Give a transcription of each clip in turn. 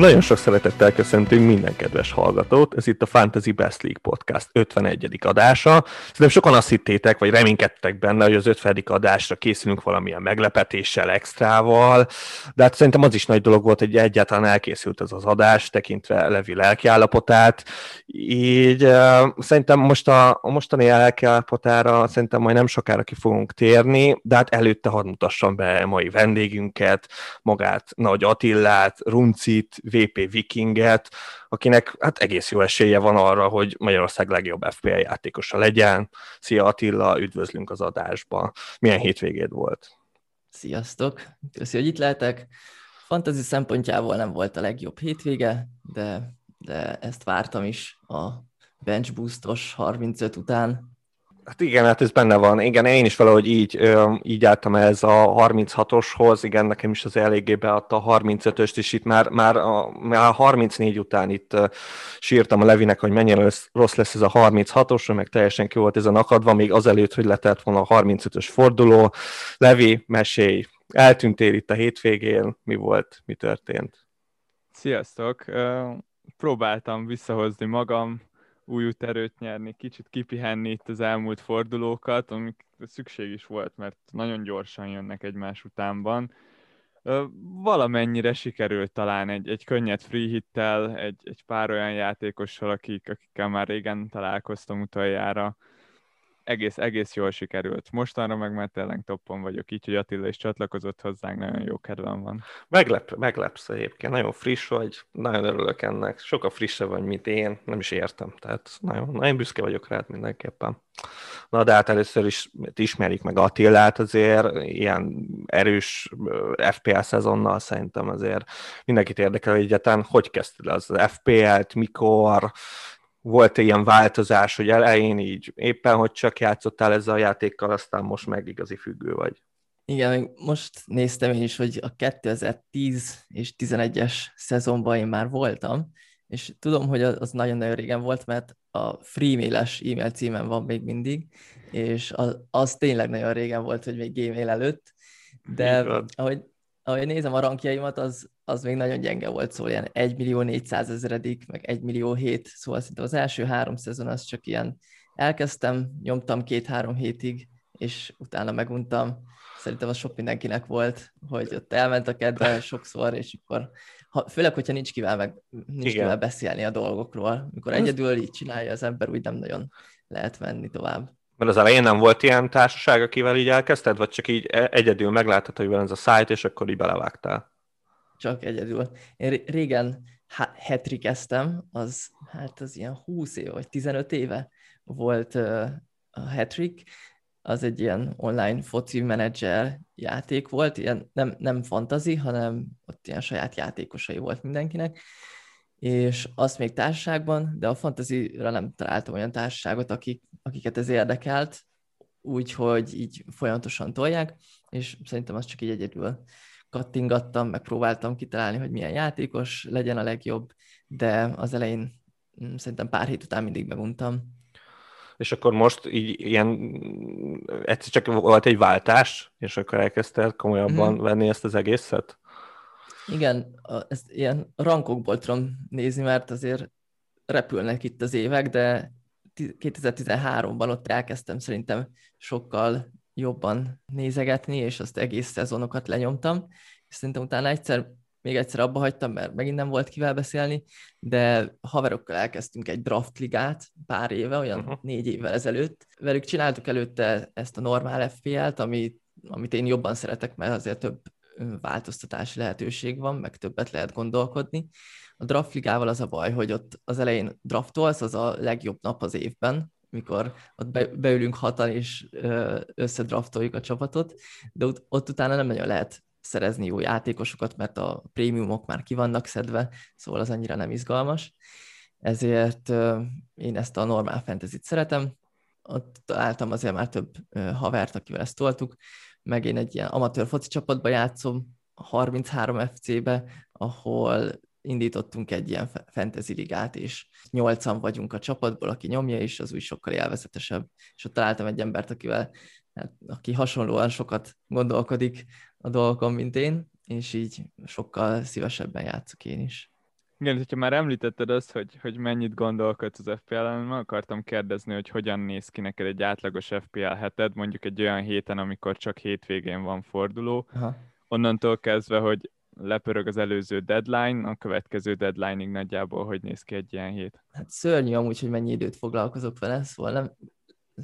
Nagyon sok szeretettel köszöntünk minden kedves hallgatót. Ez itt a Fantasy Best League Podcast 51. adása. Szerintem sokan azt hittétek, vagy reménykedtek benne, hogy az 50. adásra készülünk valamilyen meglepetéssel, extrával, de hát szerintem az is nagy dolog volt, hogy egyáltalán elkészült ez az adás, tekintve Levi lelkiállapotát. Így uh, szerintem most a, a mostani lelkiállapotára szerintem majd nem sokára ki fogunk térni, de hát előtte hadd mutassam be mai vendégünket, magát Nagy Attillát, Runcit, VP Vikinget, akinek hát egész jó esélye van arra, hogy Magyarország legjobb FPL játékosa legyen. Szia Attila, üdvözlünk az adásba. Milyen hétvégéd volt? Sziasztok, köszi, hogy itt lehetek. Fantasy szempontjából nem volt a legjobb hétvége, de, de ezt vártam is a bench boostos 35 után. Hát igen, hát ez benne van. Igen, én is valahogy így, így álltam ez a 36-oshoz, igen, nekem is az eléggé beadta a 35-öst, és itt már, már, a, már 34 után itt sírtam a Levinek, hogy mennyire rossz lesz ez a 36-os, meg teljesen ki volt ez a nakadva, még azelőtt, hogy letelt volna a 35-ös forduló. Levi, mesélj, eltűntél itt a hétvégén, mi volt, mi történt? Sziasztok! Próbáltam visszahozni magam, új erőt nyerni, kicsit kipihenni itt az elmúlt fordulókat, amik szükség is volt, mert nagyon gyorsan jönnek egymás utánban. Valamennyire sikerült talán egy, egy könnyed free hittel, egy, egy pár olyan játékossal, akik, akikkel már régen találkoztam utoljára, egész, egész jól sikerült. Mostanra meg már tényleg toppon vagyok, így, hogy Attila is csatlakozott hozzánk, nagyon jó kedvem van. Meglep, meglepsz egyébként, nagyon friss vagy, nagyon örülök ennek, sokkal frissebb vagy, mint én, nem is értem, tehát nagyon, nagyon büszke vagyok rád mindenképpen. Na de hát először is ismerik meg Attilát azért, ilyen erős FPL szezonnal szerintem azért mindenkit érdekel, hogy egyáltalán hogy kezdted az FPL-t, mikor, volt -e ilyen változás, hogy elején így éppen, hogy csak játszottál ezzel a játékkal, aztán most meg igazi függő vagy? Igen, most néztem én is, hogy a 2010 és 11-es szezonban én már voltam, és tudom, hogy az nagyon-nagyon régen volt, mert a freemail-es e-mail címem van még mindig, és az, az tényleg nagyon régen volt, hogy még gmail előtt, de ahogy, ahogy nézem a rankjaimat, az, az még nagyon gyenge volt, szóval ilyen 1 millió 400 ezeredik, meg 1 millió 7, szóval szinte az első három szezon az csak ilyen elkezdtem, nyomtam két-három hétig, és utána meguntam. Szerintem az sok mindenkinek volt, hogy ott elment a kedve sokszor, és akkor, ha, főleg, hogyha nincs kivel, meg, nincs kivel beszélni a dolgokról. Mikor egyedül így csinálja az ember, úgy nem nagyon lehet menni tovább. Mert az elején nem volt ilyen társaság, akivel így elkezdted, vagy csak így e- egyedül megláttad, hogy van ez a szájt, és akkor így belevágtál? Csak egyedül. Én régen hetrikeztem, az hát az ilyen 20 éve, vagy 15 éve volt a Hattrick, az egy ilyen online foci menedzser játék volt, ilyen nem, nem fantazi, hanem ott ilyen saját játékosai volt mindenkinek, és azt még társaságban, de a fantazira nem találtam olyan társaságot, akik, akiket ez érdekelt, úgyhogy így folyamatosan tolják, és szerintem az csak így egyedül kattingattam, megpróbáltam kitalálni, hogy milyen játékos legyen a legjobb, de az elején mm, szerintem pár hét után mindig meguntam. És akkor most így ilyen, egyszer csak volt egy váltás, és akkor elkezdted komolyabban mm-hmm. venni ezt az egészet? Igen, ezt ilyen rankokból tudom nézni, mert azért repülnek itt az évek, de 2013-ban ott elkezdtem szerintem sokkal jobban nézegetni, és azt egész szezonokat lenyomtam, és szerintem utána egyszer, még egyszer abba hagytam, mert megint nem volt kivel beszélni, de haverokkal elkezdtünk egy draft ligát pár éve, olyan uh-huh. négy évvel ezelőtt. Velük csináltuk előtte ezt a normál FPL-t, amit, amit én jobban szeretek, mert azért több változtatási lehetőség van, meg többet lehet gondolkodni. A draft ligával az a baj, hogy ott az elején draftolsz, az a legjobb nap az évben, mikor ott be, beülünk hatan és összedraftoljuk a csapatot, de ott, ott utána nem nagyon lehet szerezni jó játékosokat, mert a prémiumok már ki vannak szedve, szóval az annyira nem izgalmas. Ezért én ezt a normál fantasy szeretem. Ott találtam azért már több havert, akivel ezt toltuk, meg én egy ilyen amatőr foci csapatba játszom, 33 FC-be, ahol indítottunk egy ilyen fantasy ligát, és nyolcan vagyunk a csapatból, aki nyomja, és az új sokkal élvezetesebb. És ott találtam egy embert, akivel, hát, aki hasonlóan sokat gondolkodik a dolgokon, mint én, és így sokkal szívesebben játszok én is. Igen, hogyha már említetted azt, hogy, hogy mennyit gondolkodsz az FPL-en, meg akartam kérdezni, hogy hogyan néz ki neked egy átlagos FPL heted, mondjuk egy olyan héten, amikor csak hétvégén van forduló, Aha. onnantól kezdve, hogy lepörög az előző deadline, a következő deadline-ig nagyjából hogy néz ki egy ilyen hét? Hát szörnyű amúgy, hogy mennyi időt foglalkozok vele, szóval nem,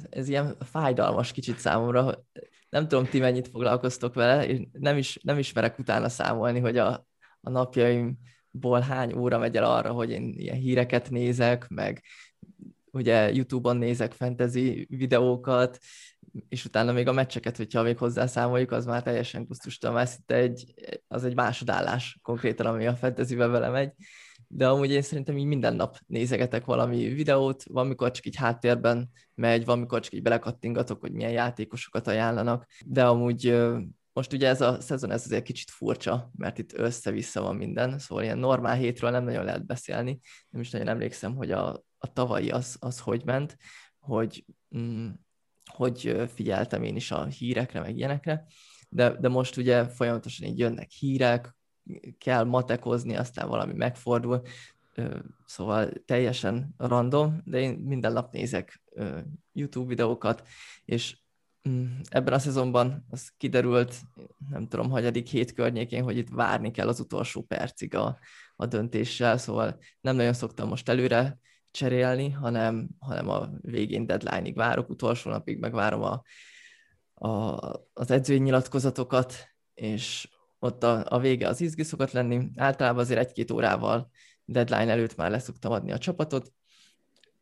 ez ilyen fájdalmas kicsit számomra. Nem tudom, ti mennyit foglalkoztok vele, és nem, is, nem ismerek utána számolni, hogy a, a napjaimból hány óra megy el arra, hogy én ilyen híreket nézek, meg ugye YouTube-on nézek fantasy videókat, és utána még a meccseket, hogyha még hozzászámoljuk, az már teljesen gusztustalan, ez egy, az egy másodállás konkrétan, ami a fantasybe vele megy, de amúgy én szerintem így minden nap nézegetek valami videót, valamikor csak így háttérben megy, valamikor csak így belekattingatok, hogy milyen játékosokat ajánlanak, de amúgy most ugye ez a szezon ez azért kicsit furcsa, mert itt össze-vissza van minden, szóval ilyen normál hétről nem nagyon lehet beszélni. Nem is nagyon emlékszem, hogy a, a tavalyi az, az hogy ment, hogy mm, hogy figyeltem én is a hírekre, meg ilyenekre, de, de most ugye folyamatosan így jönnek hírek, kell matekozni, aztán valami megfordul, szóval teljesen random, de én minden nap nézek YouTube videókat, és ebben a szezonban az kiderült, nem tudom, hagyadik hét környékén, hogy itt várni kell az utolsó percig a, a döntéssel, szóval nem nagyon szoktam most előre cserélni, hanem, hanem a végén deadline-ig várok, utolsó napig megvárom a, a, az edzői nyilatkozatokat, és ott a, a vége az izgi szokott lenni. Általában azért egy-két órával deadline előtt már leszoktam adni a csapatot,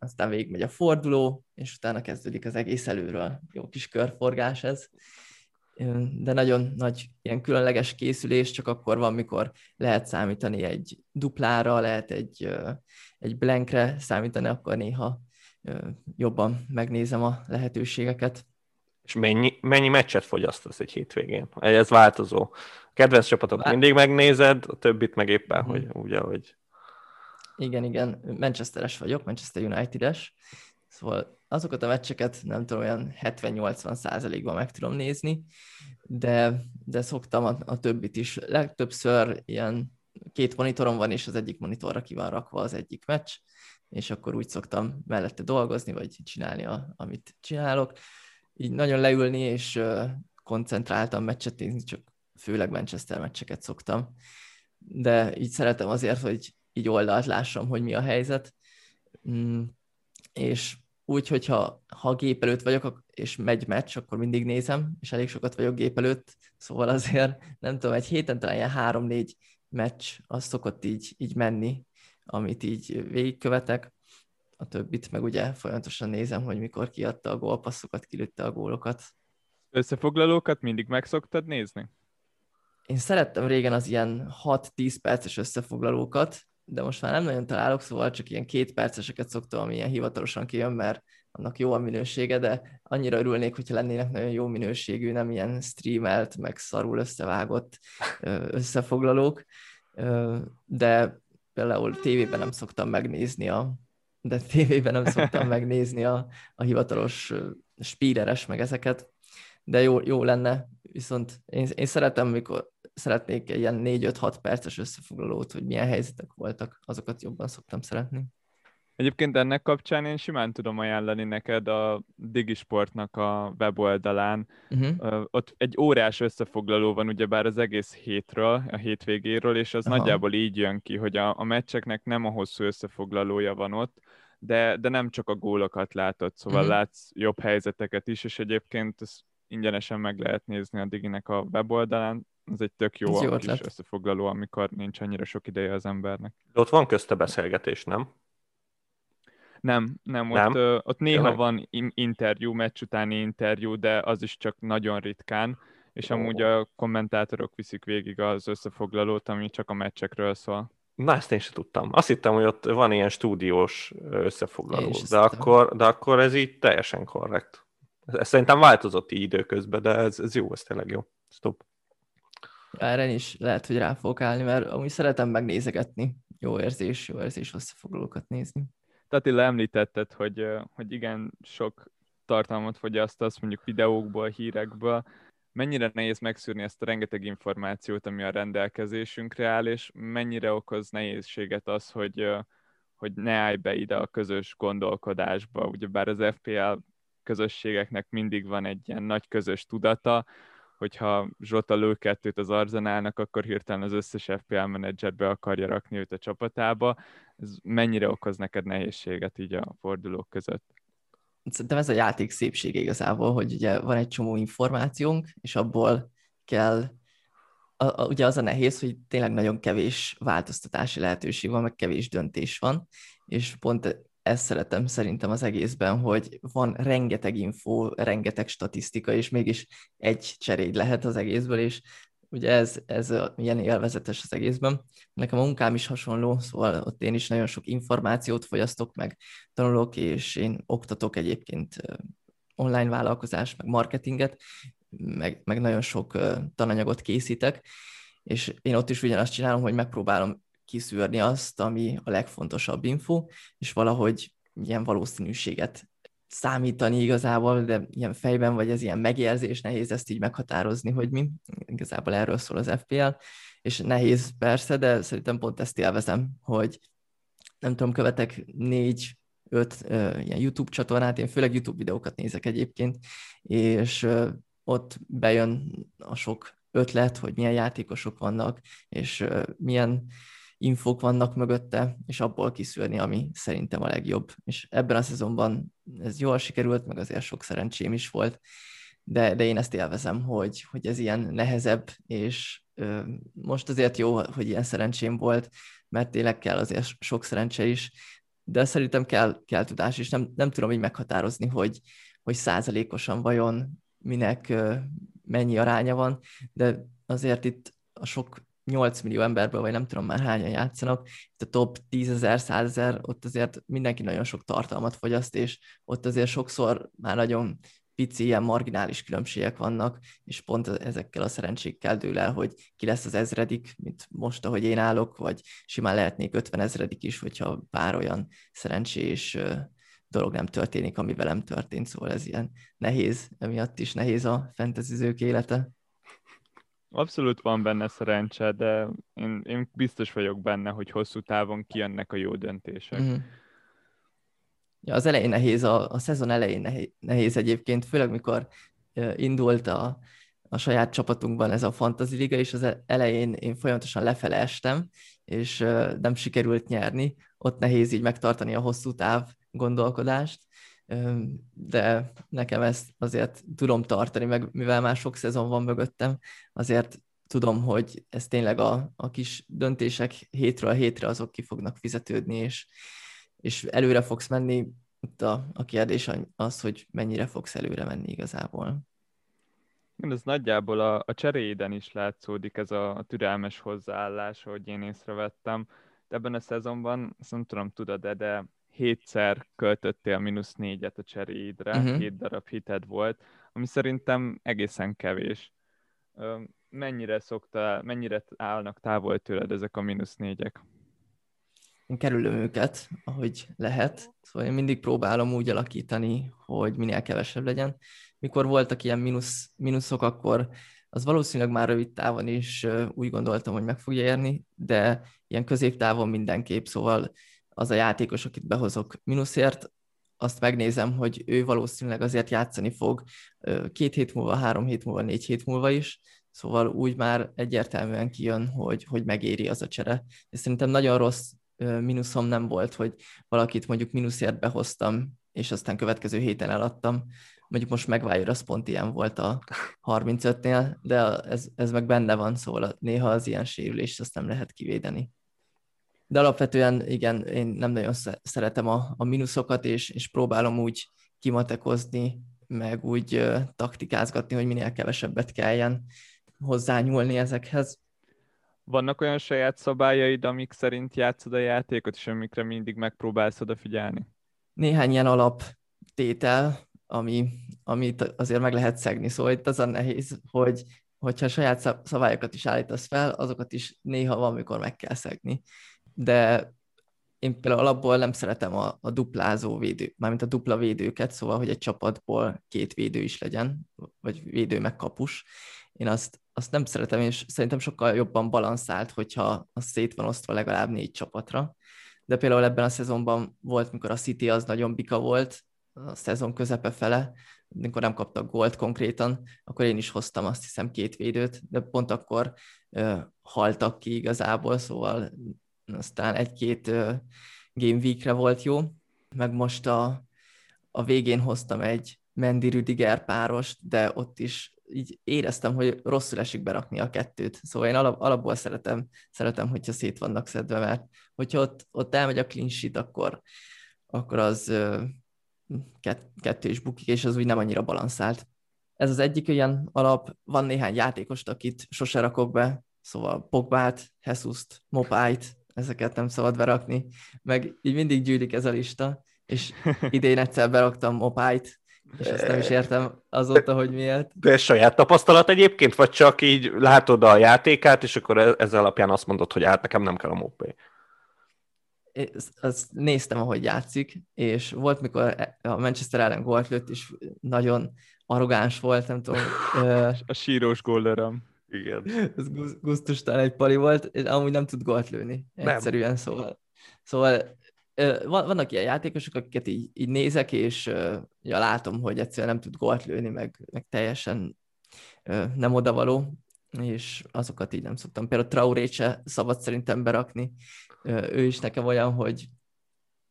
aztán végigmegy a forduló, és utána kezdődik az egész előről. Jó kis körforgás ez de nagyon nagy ilyen különleges készülés csak akkor van, mikor lehet számítani egy duplára, lehet egy, egy blankre számítani, akkor néha jobban megnézem a lehetőségeket. És mennyi, mennyi meccset fogyasztasz egy hétvégén? Ez változó. A kedvenc csapatot Vá... mindig megnézed, a többit meg éppen, mm-hmm. hogy úgy, ahogy... Igen, igen. Manchesteres vagyok, Manchester United-es, Szóval azokat a meccseket nem tudom, olyan 70-80 százalékban meg tudom nézni, de, de szoktam a, a többit is. Legtöbbször ilyen két monitorom van, és az egyik monitorra ki van rakva az egyik meccs, és akkor úgy szoktam mellette dolgozni, vagy csinálni, a, amit csinálok. Így nagyon leülni, és koncentráltam meccset nézni, csak főleg Manchester meccseket szoktam. De így szeretem azért, hogy így oldalt lássam, hogy mi a helyzet. Mm, és úgy, hogyha ha gép előtt vagyok, és megy meccs, akkor mindig nézem, és elég sokat vagyok gép előtt, szóval azért nem tudom, egy héten talán ilyen három-négy meccs, az szokott így, így menni, amit így végigkövetek, a többit meg ugye folyamatosan nézem, hogy mikor kiadta a gólpasszokat, kilőtte a gólokat. Összefoglalókat mindig meg szoktad nézni? Én szerettem régen az ilyen 6-10 perces összefoglalókat, de most már nem nagyon találok, szóval csak ilyen két perceseket szoktam, ami ilyen hivatalosan kijön, mert annak jó a minősége, de annyira örülnék, hogyha lennének nagyon jó minőségű, nem ilyen streamelt, meg szarul összevágott összefoglalók, de például tévében nem szoktam megnézni a de tévében nem szoktam megnézni a, a hivatalos spíreres meg ezeket, de jó, jó lenne, viszont én, én szeretem, mikor szeretnék egy ilyen 4-5-6 perces összefoglalót, hogy milyen helyzetek voltak, azokat jobban szoktam szeretni. Egyébként ennek kapcsán én simán tudom ajánlani neked a Digisportnak a weboldalán. Uh-huh. Ott egy órás összefoglaló van ugyebár az egész hétről, a hétvégéről, és az Aha. nagyjából így jön ki, hogy a, a meccseknek nem a hosszú összefoglalója van ott, de, de nem csak a gólokat látod, szóval uh-huh. látsz jobb helyzeteket is, és egyébként ezt ingyenesen meg lehet nézni a Diginek a weboldalán, ez egy tök jó, jó kis összefoglaló, amikor nincs annyira sok ideje az embernek. De ott van közte beszélgetés, nem? Nem, nem, nem? Ott, ö, ott néha Tényleg? van interjú, meccs utáni interjú, de az is csak nagyon ritkán, és oh. amúgy a kommentátorok viszik végig az összefoglalót, ami csak a meccsekről szól. Na, ezt én sem tudtam. Azt hittem, hogy ott van ilyen stúdiós összefoglaló, de akkor, de akkor ez így teljesen korrekt. Ez szerintem változott így időközben, de ez, ez jó, ez tényleg jó. Stop. Erre is lehet, hogy rá fogok állni, mert amúgy szeretem megnézegetni. Jó érzés, jó érzés összefoglalókat nézni. Attila említetted, hogy, hogy igen, sok tartalmat fogyasztasz, mondjuk videókból, hírekből. mennyire nehéz megszűrni ezt a rengeteg információt, ami a rendelkezésünkre áll, és mennyire okoz nehézséget az, hogy, hogy ne állj be ide a közös gondolkodásba. Ugyebár az FPL közösségeknek mindig van egy ilyen nagy közös tudata, hogyha Zsota lő kettőt az Arzenálnak, akkor hirtelen az összes FPL menedzser be akarja rakni őt a csapatába. Ez mennyire okoz neked nehézséget így a fordulók között? Szerintem ez a játék szépsége igazából, hogy ugye van egy csomó információnk, és abból kell a, a, ugye az a nehéz, hogy tényleg nagyon kevés változtatási lehetőség van, meg kevés döntés van, és pont ezt szeretem szerintem az egészben, hogy van rengeteg info, rengeteg statisztika, és mégis egy cseréd lehet az egészből, és ugye ez, ez milyen élvezetes az egészben. Nekem a munkám is hasonló, szóval ott én is nagyon sok információt fogyasztok, meg tanulok, és én oktatok egyébként online vállalkozás, meg marketinget, meg, meg nagyon sok tananyagot készítek, és én ott is ugyanazt csinálom, hogy megpróbálom kiszűrni azt, ami a legfontosabb info, és valahogy ilyen valószínűséget számítani igazából, de ilyen fejben vagy ez ilyen megérzés, nehéz ezt így meghatározni, hogy mi. Igazából erről szól az FPL, és nehéz persze, de szerintem pont ezt élvezem, hogy nem tudom, követek négy, öt uh, ilyen YouTube csatornát, én főleg YouTube videókat nézek egyébként, és uh, ott bejön a sok ötlet, hogy milyen játékosok vannak, és uh, milyen infók vannak mögötte, és abból kiszűrni, ami szerintem a legjobb. És ebben a szezonban ez jól sikerült, meg azért sok szerencsém is volt, de, de én ezt élvezem, hogy, hogy ez ilyen nehezebb, és ö, most azért jó, hogy ilyen szerencsém volt, mert tényleg kell azért sok szerencse is, de szerintem kell, kell tudás, és nem, nem tudom így meghatározni, hogy, hogy százalékosan vajon minek mennyi aránya van, de azért itt a sok 8 millió emberből, vagy nem tudom már hányan játszanak, itt a top 10 ezer, 100 ezer, ott azért mindenki nagyon sok tartalmat fogyaszt, és ott azért sokszor már nagyon pici, ilyen marginális különbségek vannak, és pont ezekkel a szerencsékkel dől el, hogy ki lesz az ezredik, mint most, ahogy én állok, vagy simán lehetnék 50 ezredik is, hogyha pár olyan szerencsés dolog nem történik, ami velem történt, szóval ez ilyen nehéz, emiatt is nehéz a fentezizők élete. Abszolút van benne szerencse, de én, én biztos vagyok benne, hogy hosszú távon kijönnek a jó döntések. Mm. Ja, az elején nehéz, a, a szezon elején nehéz, nehéz egyébként, főleg mikor indult a, a saját csapatunkban ez a fantasy liga, és az e-, elején én folyamatosan lefele estem, és nem sikerült nyerni. Ott nehéz így megtartani a hosszú táv gondolkodást, de nekem ezt azért tudom tartani, meg mivel már sok szezon van mögöttem, azért tudom, hogy ez tényleg a, a kis döntések hétről hétre azok ki fognak fizetődni, és, és előre fogsz menni. Itt a, a kérdés az, hogy mennyire fogsz előre menni igazából. Igen, ez nagyjából a, a cseréiden is látszódik ez a, a türelmes hozzáállás, hogy én észrevettem. De ebben a szezonban, azt nem tudom, tudod-e, de hétszer költöttél mínusz négyet a cseréidre, uh-huh. két darab hited volt, ami szerintem egészen kevés. Mennyire szokta, mennyire állnak távol tőled ezek a mínusz négyek? Én kerülöm őket, ahogy lehet. Szóval én mindig próbálom úgy alakítani, hogy minél kevesebb legyen. Mikor voltak ilyen mínusz, mínuszok, akkor az valószínűleg már rövid távon is úgy gondoltam, hogy meg fogja érni, de ilyen középtávon mindenképp, szóval az a játékos, akit behozok mínuszért, azt megnézem, hogy ő valószínűleg azért játszani fog két hét múlva, három hét múlva, négy hét múlva is, szóval úgy már egyértelműen kijön, hogy, hogy megéri az a csere. És szerintem nagyon rossz mínuszom nem volt, hogy valakit mondjuk mínuszért behoztam, és aztán következő héten eladtam. Mondjuk most megvájör, az pont ilyen volt a 35-nél, de ez, ez meg benne van, szóval néha az ilyen sérülést azt nem lehet kivédeni de alapvetően igen, én nem nagyon szeretem a, a mínuszokat, és, és próbálom úgy kimatekozni, meg úgy uh, taktikázgatni, hogy minél kevesebbet kelljen hozzányúlni ezekhez. Vannak olyan saját szabályaid, amik szerint játszod a játékot, és amikre mindig megpróbálsz odafigyelni? Néhány ilyen alaptétel, ami, amit azért meg lehet szegni. Szóval itt az a nehéz, hogy hogyha saját szabályokat is állítasz fel, azokat is néha van, amikor meg kell szegni de én például alapból nem szeretem a, a duplázó védő, mármint a dupla védőket, szóval, hogy egy csapatból két védő is legyen, vagy védő meg kapus. Én azt, azt nem szeretem, és szerintem sokkal jobban balanszált, hogyha az szét van osztva legalább négy csapatra. De például ebben a szezonban volt, mikor a City az nagyon bika volt, a szezon közepe fele, amikor nem kaptak gólt konkrétan, akkor én is hoztam azt hiszem két védőt, de pont akkor ö, haltak ki igazából, szóval aztán egy-két game weekre volt jó, meg most a, a végén hoztam egy Mendi Rüdiger párost, de ott is így éreztem, hogy rosszul esik berakni a kettőt. Szóval én alap, alapból szeretem, szeretem, hogyha szét vannak szedve, mert hogyha ott, ott elmegy a clean sheet, akkor, akkor az kett, kettő is bukik, és az úgy nem annyira balanszált. Ez az egyik ilyen alap, van néhány játékost, akit sose rakok be, szóval Pogbát, Hesust, Mopáit, ezeket nem szabad berakni, meg így mindig gyűlik ez a lista, és idén egyszer beraktam Mopáit, és ezt nem is értem azóta, hogy miért. De ez saját tapasztalat egyébként, vagy csak így látod a játékát, és akkor e- ezzel alapján azt mondod, hogy hát nekem nem kell a Mopé azt néztem, ahogy játszik, és volt, mikor a Manchester ellen gólt lőtt, és nagyon arrogáns volt, nem tudom. A sírós góllerem. Igen. Ez gusztustalan egy pali volt, és amúgy nem tud gólt lőni, egyszerűen, nem. szóval. Szóval vannak ilyen játékosok, akiket így, így nézek, és ja, látom, hogy egyszerűen nem tud gólt lőni, meg, meg teljesen nem odavaló, és azokat így nem szoktam. Például Traoré se szabad szerintem berakni, ő is nekem olyan, hogy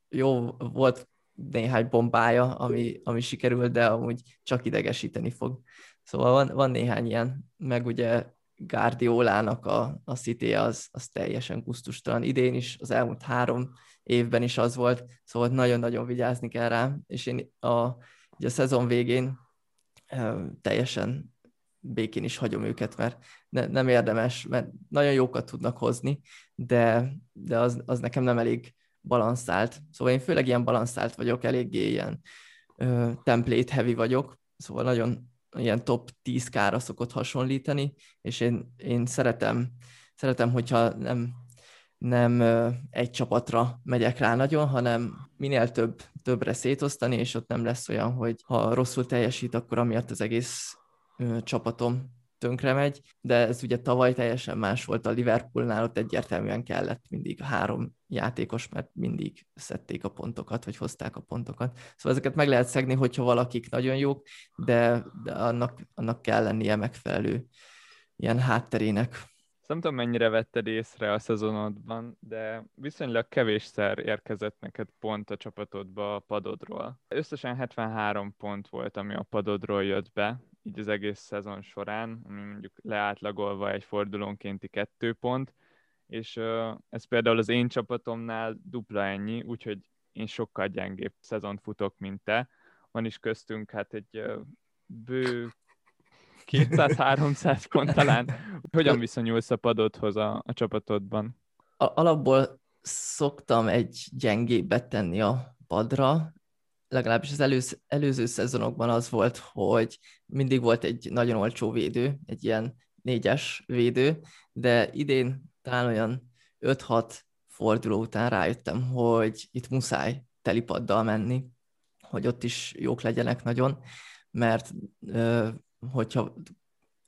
jó, volt néhány bombája, ami, ami sikerült, de amúgy csak idegesíteni fog. Szóval van, van néhány ilyen, meg ugye Guardiolának a, a City az, az teljesen kusztustalan. Idén is, az elmúlt három évben is az volt, szóval nagyon-nagyon vigyázni kell rá, és én a, ugye a szezon végén teljesen békén is hagyom őket, mert ne, nem érdemes, mert nagyon jókat tudnak hozni, de, de az, az nekem nem elég balanszált. Szóval én főleg ilyen balanszált vagyok, eléggé ilyen ö, template heavy vagyok, szóval nagyon ilyen top 10 kára szokott hasonlítani, és én, én szeretem, szeretem, hogyha nem, nem egy csapatra megyek rá nagyon, hanem minél több, többre szétosztani, és ott nem lesz olyan, hogy ha rosszul teljesít, akkor amiatt az egész csapatom tönkre megy, de ez ugye tavaly teljesen más volt a Liverpoolnál, ott egyértelműen kellett mindig a három játékos, mert mindig szedték a pontokat, vagy hozták a pontokat. Szóval ezeket meg lehet szegni, hogyha valakik nagyon jók, de, de annak, annak kell lennie megfelelő ilyen hátterének. Nem tudom, mennyire vetted észre a szezonodban, de viszonylag kevésszer érkezett neked pont a csapatodba a padodról. Összesen 73 pont volt, ami a padodról jött be, így az egész szezon során, ami mondjuk leátlagolva egy fordulónkénti kettő pont, és ez például az én csapatomnál dupla ennyi, úgyhogy én sokkal gyengébb szezont futok, mint te. Van is köztünk hát egy bő 200-300 pont talán. Hogyan viszonyulsz a padodhoz a, a csapatodban? A, alapból szoktam egy gyengébbet tenni a padra, legalábbis az előz, előző szezonokban az volt, hogy mindig volt egy nagyon olcsó védő, egy ilyen négyes védő, de idén talán olyan 5-6 forduló után rájöttem, hogy itt muszáj telipaddal menni, hogy ott is jók legyenek nagyon, mert hogyha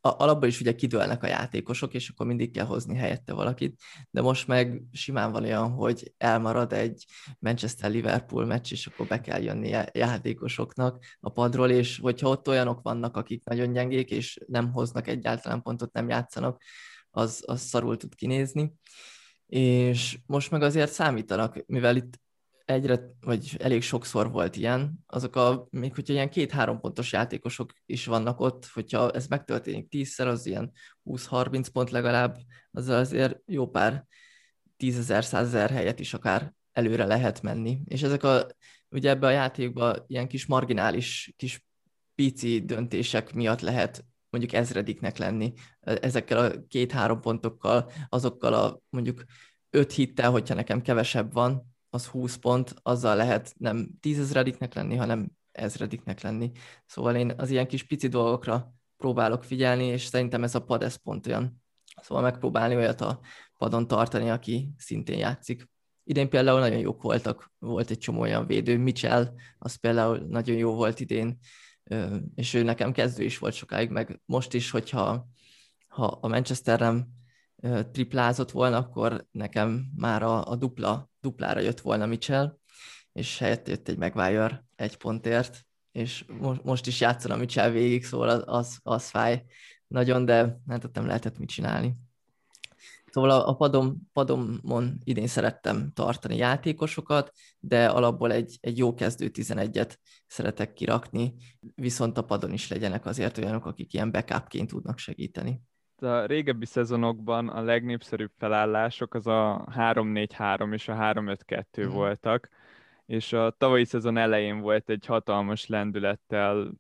alapban is ugye kidőlnek a játékosok, és akkor mindig kell hozni helyette valakit, de most meg simán van olyan, hogy elmarad egy Manchester-Liverpool meccs, és akkor be kell jönni játékosoknak a padról, és hogyha ott olyanok vannak, akik nagyon gyengék, és nem hoznak egyáltalán pontot, nem játszanak, az, az szarul tud kinézni. És most meg azért számítanak, mivel itt egyre, vagy elég sokszor volt ilyen, azok a, még hogyha ilyen két-három pontos játékosok is vannak ott, hogyha ez megtörténik tízszer, az ilyen 20-30 pont legalább, az azért jó pár tízezer, százezer helyet is akár előre lehet menni. És ezek a, ugye ebbe a játékban ilyen kis marginális, kis pici döntések miatt lehet mondjuk ezrediknek lenni. Ezekkel a két-három pontokkal, azokkal a mondjuk öt hittel, hogyha nekem kevesebb van, az 20 pont, azzal lehet nem tízezrediknek lenni, hanem ezrediknek lenni. Szóval én az ilyen kis pici dolgokra próbálok figyelni, és szerintem ez a pad ez pont olyan. Szóval megpróbálni olyat a padon tartani, aki szintén játszik. idén például nagyon jók voltak, volt egy csomó olyan védő, Mitchell, az például nagyon jó volt idén, és ő nekem kezdő is volt sokáig, meg most is, hogyha ha a Manchester nem triplázott volna, akkor nekem már a, a dupla, duplára jött volna Mitchell, és helyett jött egy Maguire egy pontért, és most, most is játszol Mitchell végig, szóval az, az, az fáj nagyon, de hát nem lehetett mit csinálni. Szóval a, a padom, padomon idén szerettem tartani játékosokat, de alapból egy, egy jó kezdő 11-et szeretek kirakni, viszont a padon is legyenek azért olyanok, akik ilyen backupként tudnak segíteni. A régebbi szezonokban a legnépszerűbb felállások az a 3-4-3 és a 3-5-2 mm. voltak, és a tavalyi szezon elején volt egy hatalmas lendülettel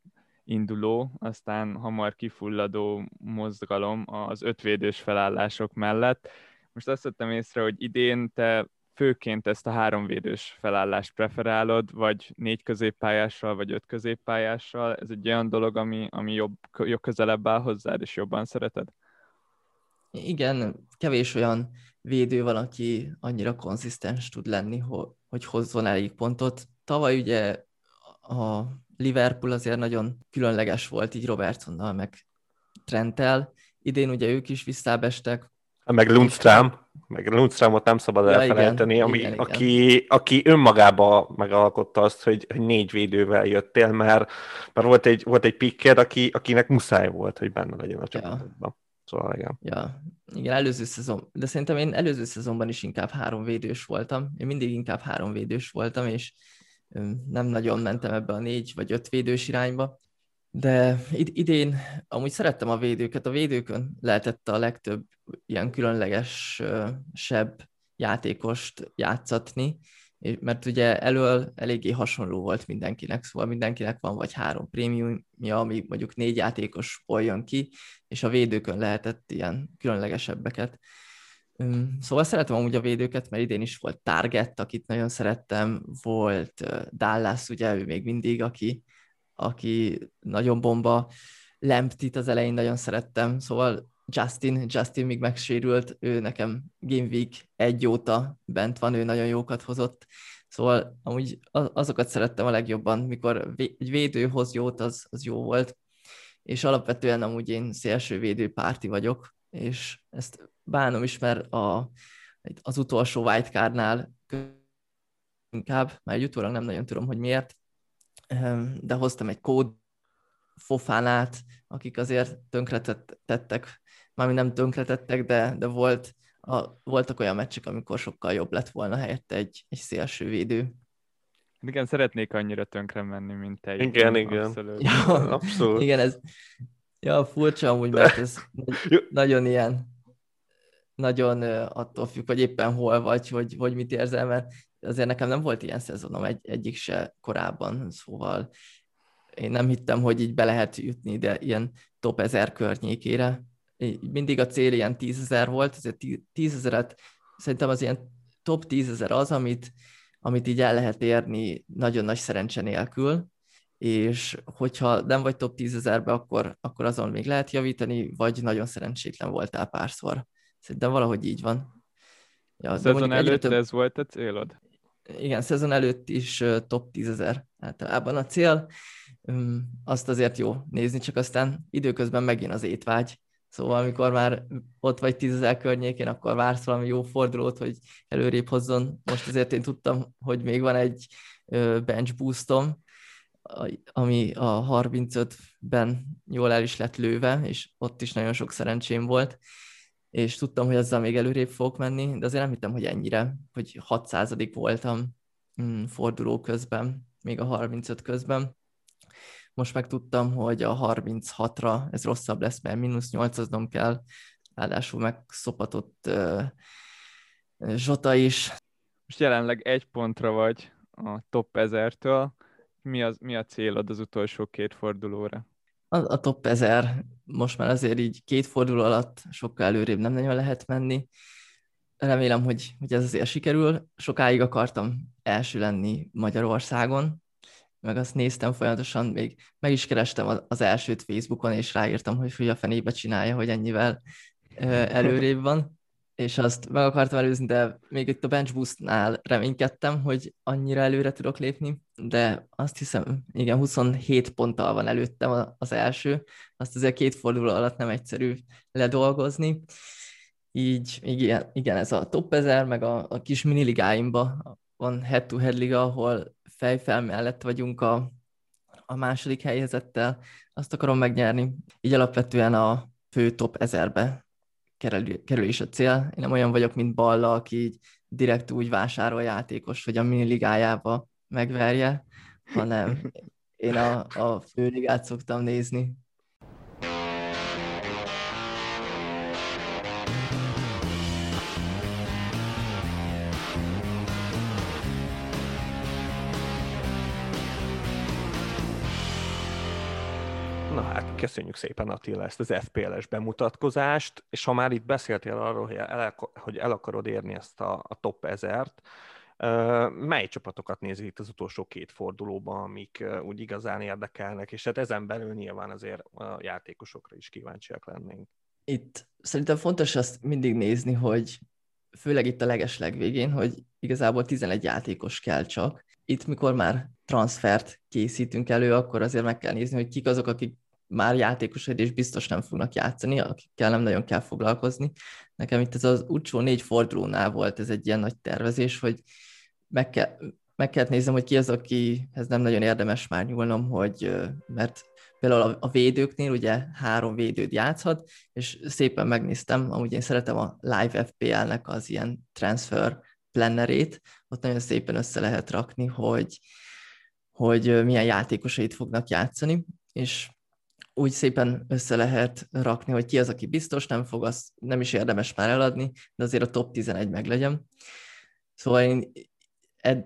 induló, aztán hamar kifulladó mozgalom az ötvédős felállások mellett. Most azt vettem észre, hogy idén te főként ezt a háromvédős felállást preferálod, vagy négy középpályással, vagy öt középpályással. Ez egy olyan dolog, ami, ami jobb, jobb közelebb áll hozzád, és jobban szereted? Igen, kevés olyan védő van, aki annyira konzisztens tud lenni, hogy hozzon elég pontot. Tavaly ugye a Liverpool azért nagyon különleges volt így Robertsonnal, meg Trenttel. Idén ugye ők is visszábestek. Meg Lundström, meg Lundströmot nem szabad ja, elfelejteni, igen, ami, igen, aki, igen. aki önmagába megalkotta azt, hogy, hogy négy védővel jöttél, mert, mert volt egy, volt egy pikked, aki, akinek muszáj volt, hogy benne legyen a csapatodban. Ja. Szóval igen. Ja, igen, előző szezon, de szerintem én előző szezonban is inkább három védős voltam. Én mindig inkább három védős voltam, és nem nagyon mentem ebbe a négy vagy öt védős irányba. De idén amúgy szerettem a védőket. A védőkön lehetett a legtöbb ilyen különleges sebb játékost játszatni, mert ugye elől eléggé hasonló volt mindenkinek, szóval mindenkinek van vagy három prémiumja, ami mondjuk négy játékos jön ki, és a védőkön lehetett ilyen különlegesebbeket. Szóval szeretem amúgy a védőket, mert idén is volt Target, akit nagyon szerettem, volt Dallas, ugye ő még mindig, aki, aki nagyon bomba, Lemptit az elején nagyon szerettem, szóval Justin, Justin még megsérült, ő nekem Game Week egy óta bent van, ő nagyon jókat hozott, szóval amúgy azokat szerettem a legjobban, mikor egy védő hoz jót, az, az jó volt, és alapvetően amúgy én szélső védő párti vagyok, és ezt bánom is, mert a, az utolsó wildcardnál inkább, már utólag nem nagyon tudom, hogy miért, ehm, de hoztam egy kód fofánát, akik azért tönkretettek, mármint nem tönkretettek, de, de volt, a, voltak olyan meccsek, amikor sokkal jobb lett volna helyette egy, egy szélső védő. Igen, szeretnék annyira tönkre menni, mint te. Igen, igen. Abszolút. Ja, abszolút. Igen, ez ja, furcsa amúgy, mert ez nagyon ilyen nagyon attól függ, hogy éppen hol vagy, hogy, hogy mit érzel, mert azért nekem nem volt ilyen szezonom egy, egyik se korábban, szóval én nem hittem, hogy így be lehet jutni ide ilyen top 1000 környékére. Mindig a cél ilyen 10 ezer volt, ezért 10 ezeret szerintem az ilyen top 10 ezer az, amit, amit így el lehet érni nagyon nagy szerencse nélkül, és hogyha nem vagy top 10 ezerbe, akkor, akkor azon még lehet javítani, vagy nagyon szerencsétlen voltál párszor. Szerintem valahogy így van. Ja, szezon előtt több... ez volt a célod? Igen, szezon előtt is top 10 ezer általában a cél. Azt azért jó nézni, csak aztán időközben megint az étvágy. Szóval amikor már ott vagy 10 ezer környékén, akkor vársz valami jó fordulót, hogy előrébb hozzon. Most azért én tudtam, hogy még van egy bench boostom, ami a 35-ben jól el is lett lőve, és ott is nagyon sok szerencsém volt és tudtam, hogy azzal még előrébb fogok menni, de azért nem hittem, hogy ennyire, hogy 6 voltam mm, forduló közben, még a 35 közben. Most meg tudtam, hogy a 36-ra ez rosszabb lesz, mert mínusz 8 kell, ráadásul meg szopatott uh, Zsota is. Most jelenleg egy pontra vagy a top 1000-től. Mi, az, mi a célod az utolsó két fordulóra? a, a top 1000 most már azért így két forduló alatt sokkal előrébb nem nagyon lehet menni. Remélem, hogy, hogy ez azért sikerül. Sokáig akartam első lenni Magyarországon, meg azt néztem folyamatosan, még meg is kerestem az elsőt Facebookon, és ráírtam, hogy hogy a fenébe csinálja, hogy ennyivel előrébb van. és azt meg akartam előzni, de még itt a bench boostnál reménykedtem, hogy annyira előre tudok lépni, de azt hiszem, igen, 27 ponttal van előttem az első, azt azért két forduló alatt nem egyszerű ledolgozni, így igen, igen ez a top 1000, meg a, a kis miniligáimba van head-to-head liga, ahol fejfel mellett vagyunk a, a második helyezettel, azt akarom megnyerni. Így alapvetően a fő top 1000-be kerül, kerülés a cél. Én nem olyan vagyok, mint Balla, aki így direkt úgy vásárol játékos, hogy a miniligájába megverje, hanem én a, a főligát szoktam nézni. Köszönjük szépen Attila ezt az FPL-es bemutatkozást, és ha már itt beszéltél arról, hogy el, hogy el akarod érni ezt a, a top 1000-t, mely csapatokat nézi itt az utolsó két fordulóban, amik úgy igazán érdekelnek, és hát ezen belül nyilván azért a játékosokra is kíváncsiak lennénk. Itt szerintem fontos azt mindig nézni, hogy főleg itt a leges legvégén, hogy igazából 11 játékos kell csak. Itt, mikor már transfert készítünk elő, akkor azért meg kell nézni, hogy kik azok, akik már játékosai és biztos nem fognak játszani, akikkel nem nagyon kell foglalkozni. Nekem itt ez az utcsó négy fordulónál volt ez egy ilyen nagy tervezés, hogy meg, kell, meg kellett néznem, hogy ki az, akihez nem nagyon érdemes már nyúlnom, hogy mert például a védőknél ugye három védőd játszhat, és szépen megnéztem, amúgy én szeretem a Live FPL-nek az ilyen transfer plannerét, ott nagyon szépen össze lehet rakni, hogy, hogy milyen játékosait fognak játszani, és úgy szépen össze lehet rakni, hogy ki az, aki biztos nem fog, az nem is érdemes már eladni, de azért a top 11 meg legyen. Szóval én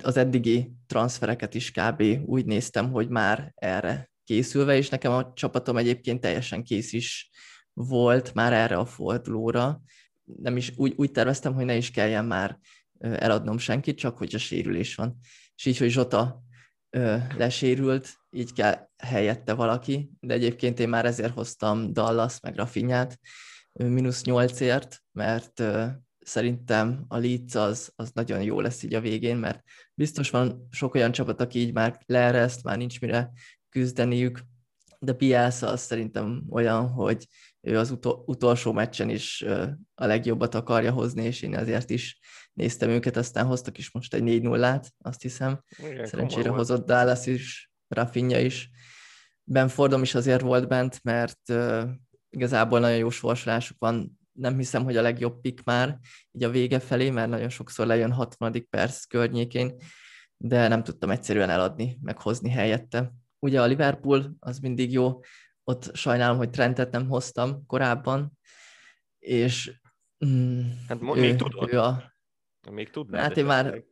az eddigi transfereket is kb. úgy néztem, hogy már erre készülve, és nekem a csapatom egyébként teljesen kész is volt már erre a fordulóra. Nem is úgy, úgy terveztem, hogy ne is kelljen már eladnom senkit, csak hogy a sérülés van. És így, hogy Zsota ö, lesérült, így kell helyette valaki, de egyébként én már ezért hoztam Dallas meg Rafinhát mínusz nyolcért, mert ö, szerintem a Leeds az, az nagyon jó lesz így a végén, mert biztos van sok olyan csapat, aki így már leereszt, már nincs mire küzdeniük, de Bielsa az szerintem olyan, hogy ő az utol, utolsó meccsen is a legjobbat akarja hozni, és én azért is néztem őket, aztán hoztak is most egy 4 0 azt hiszem. Igen, Szerencsére hozott Dallas is, Rafinha is. Benfordom is azért volt bent, mert uh, igazából nagyon jó sorsolásuk van. Nem hiszem, hogy a legjobb pick már így a vége felé, mert nagyon sokszor lejön 60. perc környékén, de nem tudtam egyszerűen eladni, meghozni helyette. Ugye a Liverpool az mindig jó, ott sajnálom, hogy Trentet nem hoztam korábban, és mm, hát ő, még tudod. Ő a, még tudnád? Hát én már,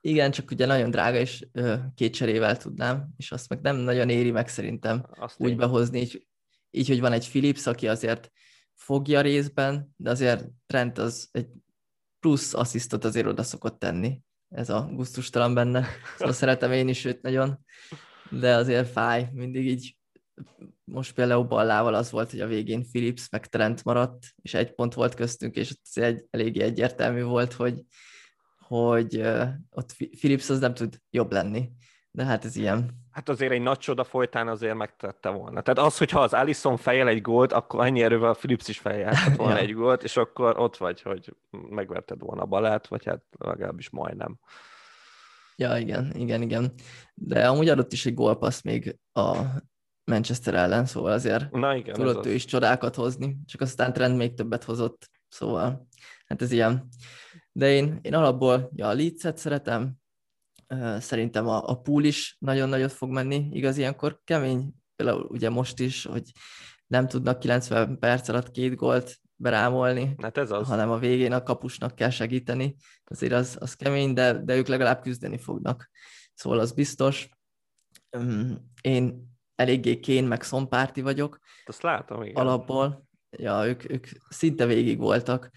igen, csak ugye nagyon drága, és ö, két cserével tudnám, és azt meg nem nagyon éri meg szerintem azt úgy én. behozni, így, így, hogy van egy Philips, aki azért fogja részben, de azért Trent az egy plusz asszisztot azért oda szokott tenni. Ez a gusztustalan benne. Szóval szeretem én is őt nagyon, de azért fáj. Mindig így most például Ballával az volt, hogy a végén Philips meg Trent maradt, és egy pont volt köztünk, és ez egy, eléggé egyértelmű volt, hogy, hogy uh, ott Philips az nem tud jobb lenni. De hát ez ilyen. Hát azért egy nagy csoda folytán azért megtette volna. Tehát az, hogyha az Allison fejel egy gólt, akkor annyi erővel a Philips is fejel volna ja. egy gólt, és akkor ott vagy, hogy megverted volna a balát, vagy hát legalábbis majdnem. Ja, igen, igen, igen. De amúgy adott is egy gólpassz még a Manchester ellen, szóval azért Na igen, tudott ő is csodákat hozni, csak aztán Trend még többet hozott, szóval hát ez ilyen. De én, én alapból ja, a Leeds-et szeretem, szerintem a, a pool is nagyon nagyot fog menni, igaz, ilyenkor kemény, például ugye most is, hogy nem tudnak 90 perc alatt két gólt berámolni, hát ez az. hanem a végén a kapusnak kell segíteni. Azért az, az kemény, de, de ők legalább küzdeni fognak. Szóval az biztos. Én eléggé kén, meg szompárti vagyok. Azt látom, igen. Alapból. Ja, ők, ők szinte végig voltak.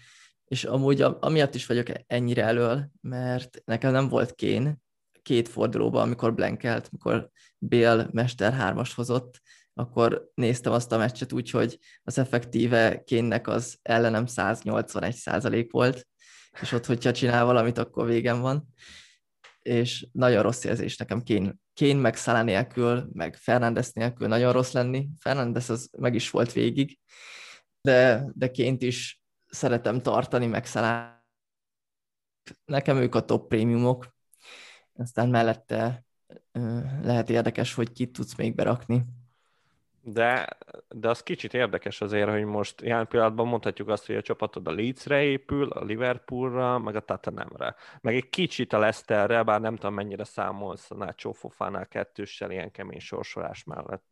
És amúgy amiatt is vagyok ennyire elől, mert nekem nem volt kén két fordulóban, amikor blankelt, amikor Bél Mester hármas hozott, akkor néztem azt a meccset úgy, hogy az effektíve kénnek az ellenem 181 százalék volt, és ott, hogyha csinál valamit, akkor végem van. És nagyon rossz érzés nekem Kén, Kén meg Szalá nélkül, meg Fernández nélkül nagyon rossz lenni. Fernández az meg is volt végig, de, de Ként is szeretem tartani, meg Szalá. Nekem ők a top prémiumok, aztán mellette lehet érdekes, hogy kit tudsz még berakni. De, de az kicsit érdekes azért, hogy most jelen pillanatban mondhatjuk azt, hogy a csapatod a Leedsre épül, a Liverpoolra, meg a Tottenhamre. Meg egy kicsit a Leicesterre, bár nem tudom mennyire számolsz a Nacho Fofánál kettőssel ilyen kemény sorsolás mellett.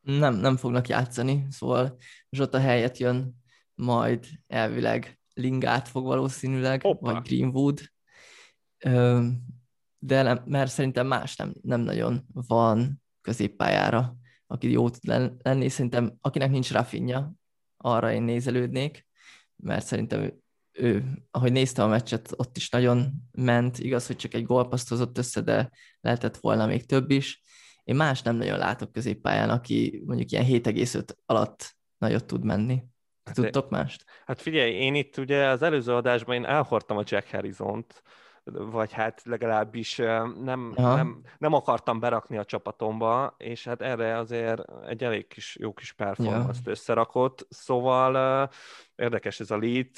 Nem, nem fognak játszani, szóval Zsota helyett jön majd elvileg Lingát fog valószínűleg, Hoppa. vagy Greenwood. De nem, mert szerintem más nem, nem nagyon van középpályára aki jó tud lenni. Szerintem akinek nincs Rafinha, arra én nézelődnék, mert szerintem ő, ő, ahogy néztem a meccset, ott is nagyon ment. Igaz, hogy csak egy gólpaszt hozott össze, de lehetett volna még több is. Én más nem nagyon látok középpályán, aki mondjuk ilyen 7,5 alatt nagyot tud menni. Hát Tudtok mást? Hát figyelj, én itt ugye az előző adásban én elhordtam a Jack Harrison-t, vagy hát legalábbis nem, nem, nem akartam berakni a csapatomba, és hát erre azért egy elég kis, jó kis performance-t ja. összerakott, szóval érdekes ez a lead.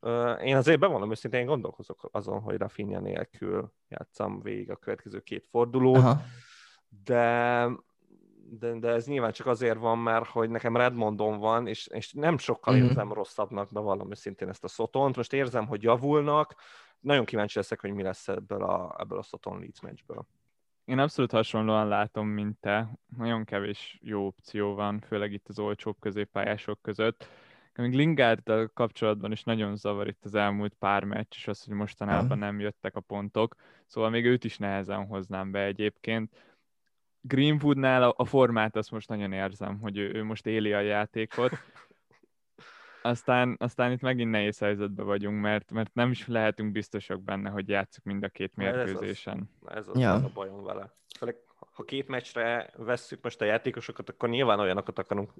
Uh, én azért bevallom őszintén, én gondolkozok azon, hogy Rafinha nélkül játszam végig a következő két fordulót, Aha. de de, de ez nyilván csak azért van, mert hogy nekem Redmondon van, és, és nem sokkal mm-hmm. érzem rosszabbnak, bevallom őszintén ezt a szotont. Most érzem, hogy javulnak, nagyon kíváncsi leszek, hogy mi lesz ebből a, ebből a Soton Leeds meccsből. Én abszolút hasonlóan látom, mint te. Nagyon kevés jó opció van, főleg itt az olcsóbb középpályások között. Még Lingard kapcsolatban is nagyon zavar itt az elmúlt pár meccs, és az, hogy mostanában nem jöttek a pontok. Szóval még őt is nehezen hoznám be egyébként. Greenwoodnál a, a formát azt most nagyon érzem, hogy ő, ő most éli a játékot, aztán, aztán itt megint nehéz helyzetben vagyunk, mert, mert nem is lehetünk biztosak benne, hogy játszuk mind a két mérkőzésen. Ez az, ez az, ja. az a bajom vele. Ha két meccsre vesszük most a játékosokat, akkor nyilván olyanokat akarunk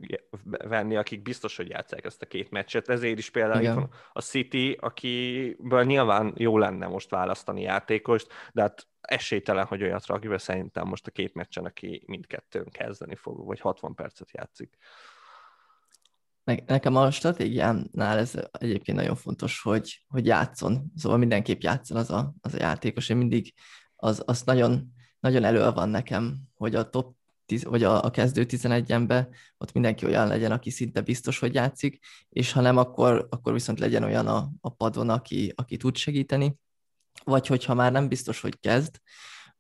venni, akik biztos, hogy játszák ezt a két meccset. Ezért is például van a City, akiből nyilván jó lenne most választani játékost, de hát esélytelen, hogy olyat rakj szerintem most a két meccsen, aki mindkettőn kezdeni fog, vagy 60 percet játszik. Nekem a stratégiámnál ez egyébként nagyon fontos, hogy, hogy játszon. Szóval mindenképp játszon az a, az a játékos. Én mindig az, az nagyon, nagyon elő van nekem, hogy a top 10, vagy a, a kezdő 11-embe ott mindenki olyan legyen, aki szinte biztos, hogy játszik, és ha nem, akkor, akkor viszont legyen olyan a, a padon, aki, aki tud segíteni. Vagy hogyha már nem biztos, hogy kezd,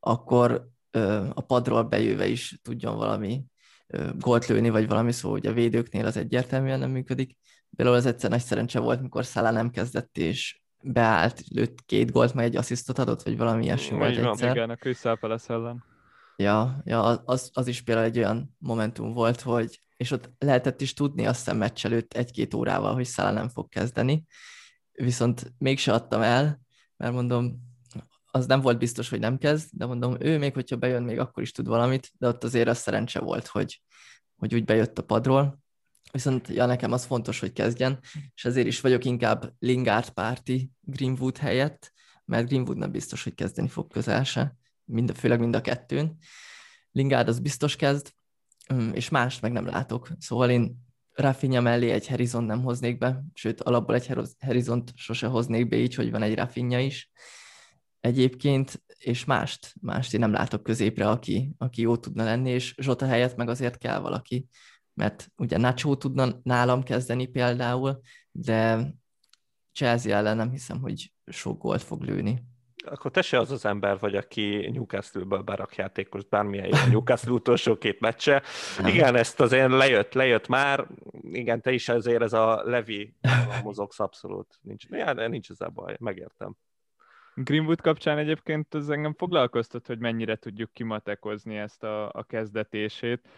akkor ö, a padról bejöve is tudjon valami gólt lőni, vagy valami szó, hogy a védőknél az egyértelműen nem működik. Például az egyszer nagy szerencse volt, mikor Szala nem kezdett, és beállt, lőtt két gólt, meg egy asszisztot adott, vagy valami ilyesmi volt van, egyszer. Igen, a Palace ellen. Ja, ja az, az is például egy olyan momentum volt, hogy és ott lehetett is tudni azt hiszem meccs előtt egy-két órával, hogy Szala nem fog kezdeni, viszont mégse adtam el, mert mondom, az nem volt biztos, hogy nem kezd, de mondom, ő még, hogyha bejön, még akkor is tud valamit, de ott azért az szerencse volt, hogy, hogy úgy bejött a padról. Viszont ja, nekem az fontos, hogy kezdjen, és ezért is vagyok inkább Lingard párti Greenwood helyett, mert Greenwood nem biztos, hogy kezdeni fog közel se, mind, főleg mind a kettőn. Lingard az biztos kezd, és mást meg nem látok. Szóval én Rafinha mellé egy Harrison nem hoznék be, sőt, alapból egy Harrison sose hoznék be így, hogy van egy Rafinha is egyébként, és mást, mást én nem látok középre, aki, aki jó tudna lenni, és Zsota helyett meg azért kell valaki, mert ugye Nacho tudna nálam kezdeni például, de Chelsea ellen nem hiszem, hogy sok gólt fog lőni. Akkor te se az az ember vagy, aki Newcastle-ből berak játékos, bármilyen jó Newcastle utolsó két meccse. Nem. Igen, ezt azért lejött, lejött már. Igen, te is azért ez a Levi mozogsz abszolút. Nincs, ja, nincs ez a baj, megértem. Greenwood kapcsán egyébként az engem foglalkoztat, hogy mennyire tudjuk kimatekozni ezt a, a kezdetését.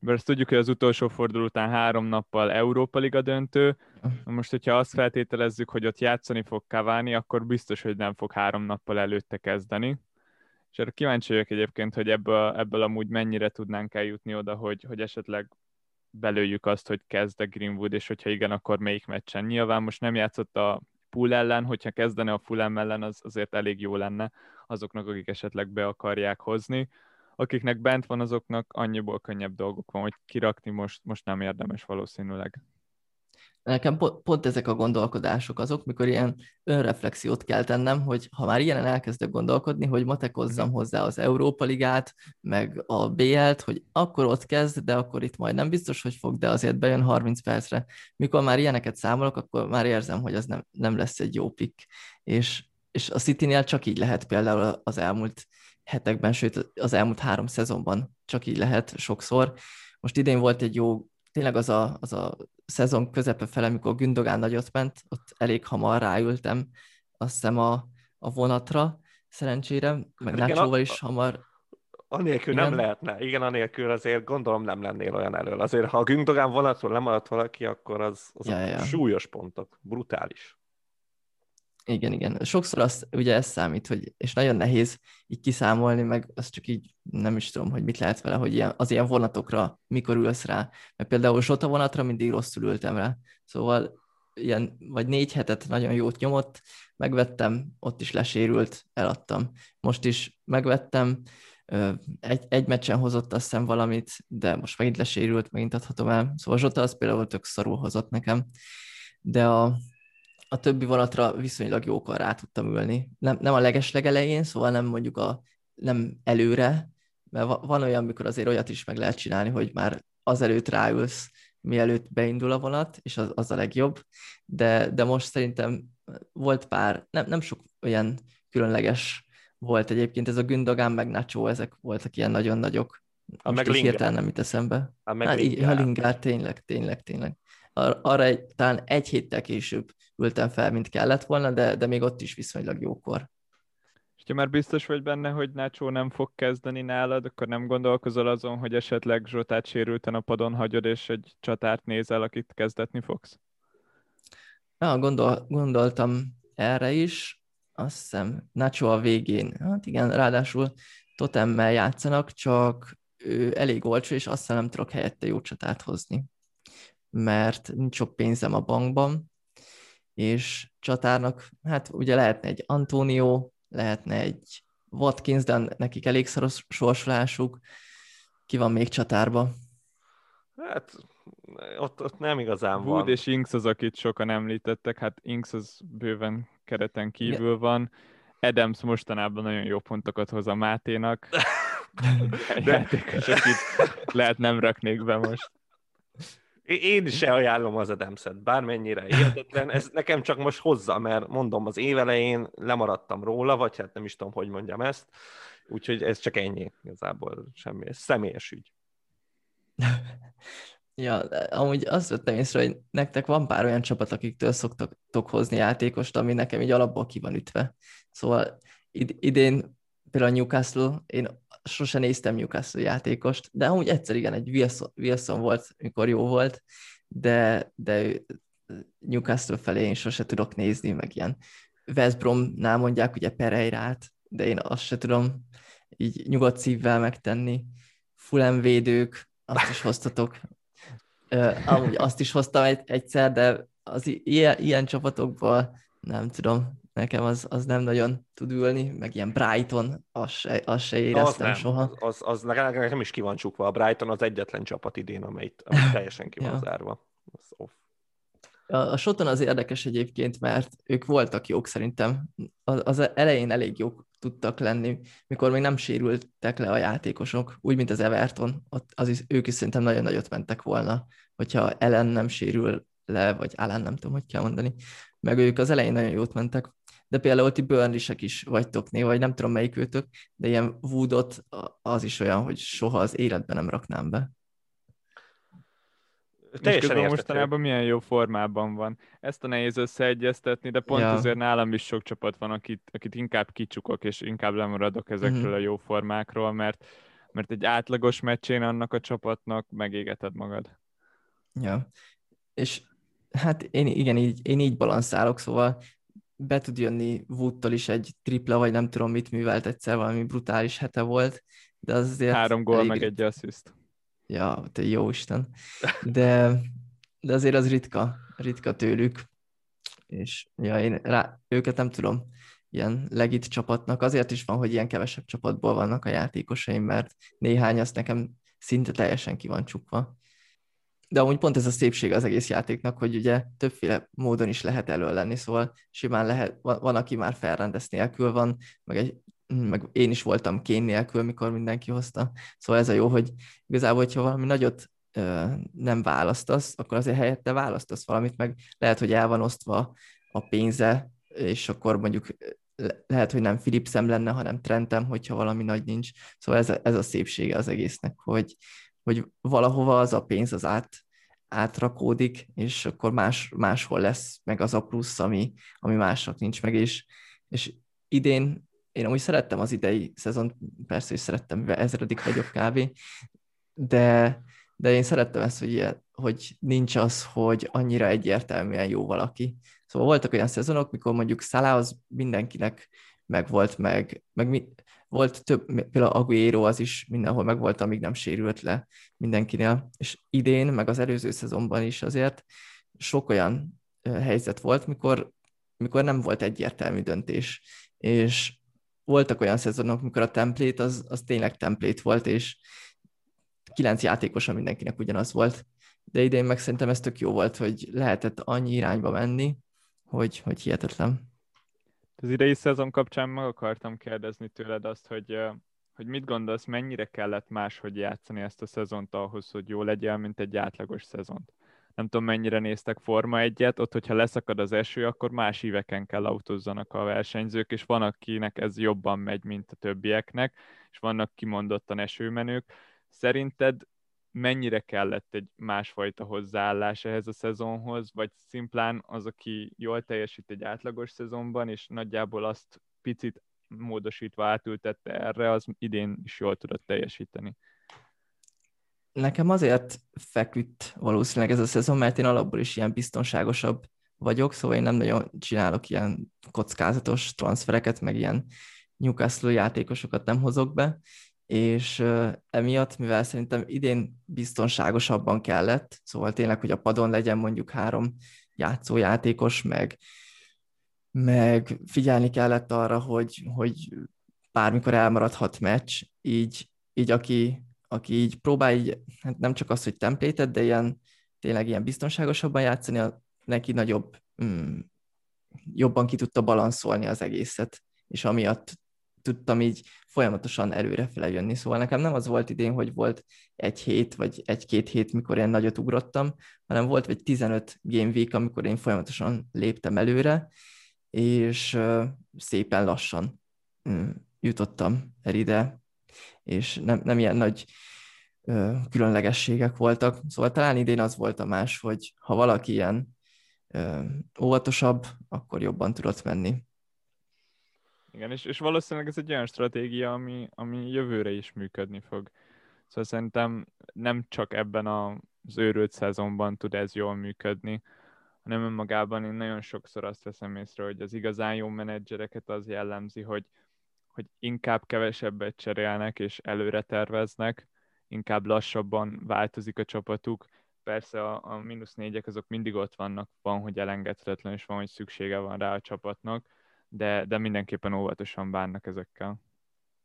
Mert azt tudjuk, hogy az utolsó forduló után három nappal Európa Liga döntő. Most, hogyha azt feltételezzük, hogy ott játszani fog Cavani, akkor biztos, hogy nem fog három nappal előtte kezdeni. És erre kíváncsi vagyok egyébként, hogy ebből, ebből amúgy mennyire tudnánk eljutni oda, hogy, hogy esetleg belőjük azt, hogy kezd a Greenwood, és hogyha igen, akkor melyik meccsen. Nyilván most nem játszott a Pool ellen, hogyha kezdene a Fulham ellen, az azért elég jó lenne azoknak, akik esetleg be akarják hozni. Akiknek bent van, azoknak annyiból könnyebb dolgok van, hogy kirakni most, most nem érdemes valószínűleg. Nekem pont ezek a gondolkodások azok, mikor ilyen önreflexiót kell tennem, hogy ha már ilyenen elkezdek gondolkodni, hogy matekozzam hozzá az Európa Ligát, meg a BL-t, hogy akkor ott kezd, de akkor itt majd nem biztos, hogy fog, de azért bejön 30 percre. Mikor már ilyeneket számolok, akkor már érzem, hogy az nem, nem lesz egy jó pick. És, és a City-nél csak így lehet például az elmúlt hetekben, sőt az elmúlt három szezonban csak így lehet sokszor. Most idén volt egy jó tényleg az a, az a szezon közepe fele, amikor Gündogán nagyot ment, ott elég hamar ráültem, azt hiszem a, a vonatra, szerencsére, meg Nácsóval is hamar. Anélkül igen. nem lehetne. Igen, anélkül azért gondolom nem lennél olyan elől. Azért, ha a Gündogán vonatról lemaradt valaki, akkor az, az ja, ja. súlyos pontok. Brutális. Igen, igen. Sokszor azt, ugye ez számít, hogy, és nagyon nehéz így kiszámolni, meg azt csak így nem is tudom, hogy mit lehet vele, hogy ilyen, az ilyen vonatokra mikor ülsz rá. Mert például Zsota vonatra mindig rosszul ültem rá. Szóval ilyen, vagy négy hetet nagyon jót nyomott, megvettem, ott is lesérült, eladtam. Most is megvettem, egy, egy meccsen hozott azt hiszem valamit, de most megint lesérült, megint adhatom el. Szóval Zsota az például tök szarul hozott nekem. De a, a többi vonatra viszonylag jókor rá tudtam ülni. Nem, nem a legeslegelején, szóval nem mondjuk a nem előre, mert van olyan, amikor azért olyat is meg lehet csinálni, hogy már azelőtt ráülsz, mielőtt beindul a vonat, és az, az a legjobb, de, de most szerintem volt pár, nem, nem sok olyan különleges volt egyébként, ez a Gündogán meg Nacho, ezek voltak ilyen nagyon nagyok. A meg hirtelen nem itt eszembe. A meg hát, Lingard. Lingard, tényleg, tényleg, tényleg. Ar- arra egy, talán egy héttel később ültem fel, mint kellett volna, de, de még ott is viszonylag jókor. És ha már biztos vagy benne, hogy Nacho nem fog kezdeni nálad, akkor nem gondolkozol azon, hogy esetleg Zsotát sérülten a padon hagyod, és egy csatárt nézel, akit kezdetni fogsz? Ja, gondol, gondoltam erre is. Azt hiszem, Nacho a végén, hát igen, ráadásul totemmel játszanak, csak ő elég olcsó, és azt hiszem nem tudok helyette jó csatát hozni. Mert nincs sok pénzem a bankban, és csatárnak, hát ugye lehetne egy Antonio, lehetne egy Watkins, de nekik elég szoros sorsolásuk. Ki van még csatárba? Hát ott, ott nem igazán Wood van. Wood és Inks az, akit sokan említettek, hát Inks az bőven kereten kívül ja. van. Adams mostanában nagyon jó pontokat hoz a Máténak. De... Játékos, akit lehet nem raknék be most. Én se ajánlom az Adamset, bármennyire hihetetlen. Ez nekem csak most hozza, mert mondom, az évelején lemaradtam róla, vagy hát nem is tudom, hogy mondjam ezt. Úgyhogy ez csak ennyi, igazából semmi. Ez személyes ügy. Ja, amúgy azt vettem észre, hogy nektek van pár olyan csapat, akiktől szoktatok hozni játékost, ami nekem így alapból ki van ütve. Szóval id- idén például a Newcastle, én sose néztem Newcastle játékost, de amúgy egyszer igen, egy Wilson, Wilson volt, mikor jó volt, de, de Newcastle felé én sose tudok nézni, meg ilyen West Bromnál mondják ugye Pereirát, de én azt se tudom így nyugodt szívvel megtenni. Fulham védők, azt is hoztatok. Uh, amúgy azt is hoztam egy, egyszer, de az ilyen, ilyen csapatokból nem tudom, nekem az, az nem nagyon tud ülni, meg ilyen Brighton, az se, az se éreztem az soha. Az, az, az nekem is ki van csukva. A Brighton az egyetlen csapat idén, amelyik, amely teljesen ki van ja. zárva. Az off. A, a Soton az érdekes egyébként, mert ők voltak jók szerintem. Az, az elején elég jók tudtak lenni, mikor még nem sérültek le a játékosok, úgy, mint az Everton, ott az is, ők is szerintem nagyon nagyot mentek volna, hogyha Ellen nem sérül le, vagy Alán nem tudom, hogy kell mondani, meg ők az elején nagyon jót mentek, de például ti Burnley-sek is vagytok néha, vagy nem tudom melyik őtök, de ilyen Woodot az is olyan, hogy soha az életben nem raknám be. Teljesen és mostanában milyen jó formában van. Ezt a nehéz összeegyeztetni, de pont ja. azért nálam is sok csapat van, akit, akit inkább kicsukok, és inkább lemaradok ezekről mm-hmm. a jó formákról, mert, mert egy átlagos meccsén annak a csapatnak megégeted magad. Ja, és hát én igen, így, én így balanszálok, szóval be tud jönni Woodtól is egy tripla, vagy nem tudom mit művelt egyszer, valami brutális hete volt, de az azért... Három gól, elég... meg egy assziszt. Ja, te jó Isten. De, de azért az ritka, ritka tőlük. És ja, én rá, őket nem tudom ilyen legit csapatnak. Azért is van, hogy ilyen kevesebb csapatból vannak a játékosaim, mert néhány azt nekem szinte teljesen ki van csukva. De amúgy pont ez a szépség az egész játéknak, hogy ugye többféle módon is lehet elő lenni, szóval simán lehet, van, van aki már felrendesz nélkül van, meg, egy, meg én is voltam kén nélkül, mikor mindenki hozta. Szóval ez a jó, hogy igazából, hogyha valami nagyot ö, nem választasz, akkor azért helyette választasz valamit, meg lehet, hogy el van osztva a pénze, és akkor mondjuk lehet, hogy nem Philipsem lenne, hanem Trentem, hogyha valami nagy nincs. Szóval ez a, ez a szépsége az egésznek, hogy, hogy valahova az a pénz az át, átrakódik, és akkor más, máshol lesz meg az a plusz, ami, ami másnak nincs meg, és, és idén én amúgy szerettem az idei szezon, persze is szerettem, mivel ezredik vagyok kb. De, de én szerettem ezt, hogy, ilyen, hogy nincs az, hogy annyira egyértelműen jó valaki. Szóval voltak olyan szezonok, mikor mondjuk Salah az mindenkinek megvolt, meg, meg mi, volt több, például Aguero az is mindenhol megvolt, amíg nem sérült le mindenkinél, és idén, meg az előző szezonban is azért sok olyan helyzet volt, mikor, mikor nem volt egyértelmű döntés, és voltak olyan szezonok, mikor a templét az, az tényleg templét volt, és kilenc játékosa mindenkinek ugyanaz volt, de idén meg szerintem ez tök jó volt, hogy lehetett annyi irányba menni, hogy, hogy hihetetlen. Az idei szezon kapcsán meg akartam kérdezni tőled azt, hogy, hogy mit gondolsz, mennyire kellett máshogy játszani ezt a szezont ahhoz, hogy jó legyél, mint egy átlagos szezont? Nem tudom, mennyire néztek Forma egyet, ott, hogyha leszakad az eső, akkor más éveken kell autózzanak a versenyzők, és van, akinek ez jobban megy, mint a többieknek, és vannak kimondottan esőmenők. Szerinted mennyire kellett egy másfajta hozzáállás ehhez a szezonhoz, vagy szimplán az, aki jól teljesít egy átlagos szezonban, és nagyjából azt picit módosítva átültette erre, az idén is jól tudott teljesíteni. Nekem azért feküdt valószínűleg ez a szezon, mert én alapból is ilyen biztonságosabb vagyok, szóval én nem nagyon csinálok ilyen kockázatos transfereket, meg ilyen Newcastle játékosokat nem hozok be, és emiatt, mivel szerintem idén biztonságosabban kellett, szóval tényleg, hogy a padon legyen mondjuk három játszójátékos, meg, meg figyelni kellett arra, hogy, hogy bármikor elmaradhat meccs, így, így aki, aki így próbál így, hát nem csak az, hogy templétet, de ilyen, tényleg ilyen biztonságosabban játszani, a, neki nagyobb, mm, jobban ki tudta balanszolni az egészet, és amiatt tudtam így folyamatosan előrefele jönni. Szóval nekem nem az volt idén, hogy volt egy hét, vagy egy-két hét, mikor én nagyot ugrottam, hanem volt vagy 15 game week, amikor én folyamatosan léptem előre, és szépen lassan mm, jutottam el ide, és nem, nem ilyen nagy különlegességek voltak. Szóval talán idén az volt a más, hogy ha valaki ilyen óvatosabb, akkor jobban tudott menni. Igen, és, és valószínűleg ez egy olyan stratégia, ami, ami jövőre is működni fog. Szóval szerintem nem csak ebben az őrült szezonban tud ez jól működni, hanem önmagában én nagyon sokszor azt veszem észre, hogy az igazán jó menedzsereket az jellemzi, hogy, hogy inkább kevesebbet cserélnek és előre terveznek, inkább lassabban változik a csapatuk. Persze a, a mínusz négyek azok mindig ott vannak, van, hogy elengedhetetlen, és van, hogy szüksége van rá a csapatnak, de, de mindenképpen óvatosan bánnak ezekkel.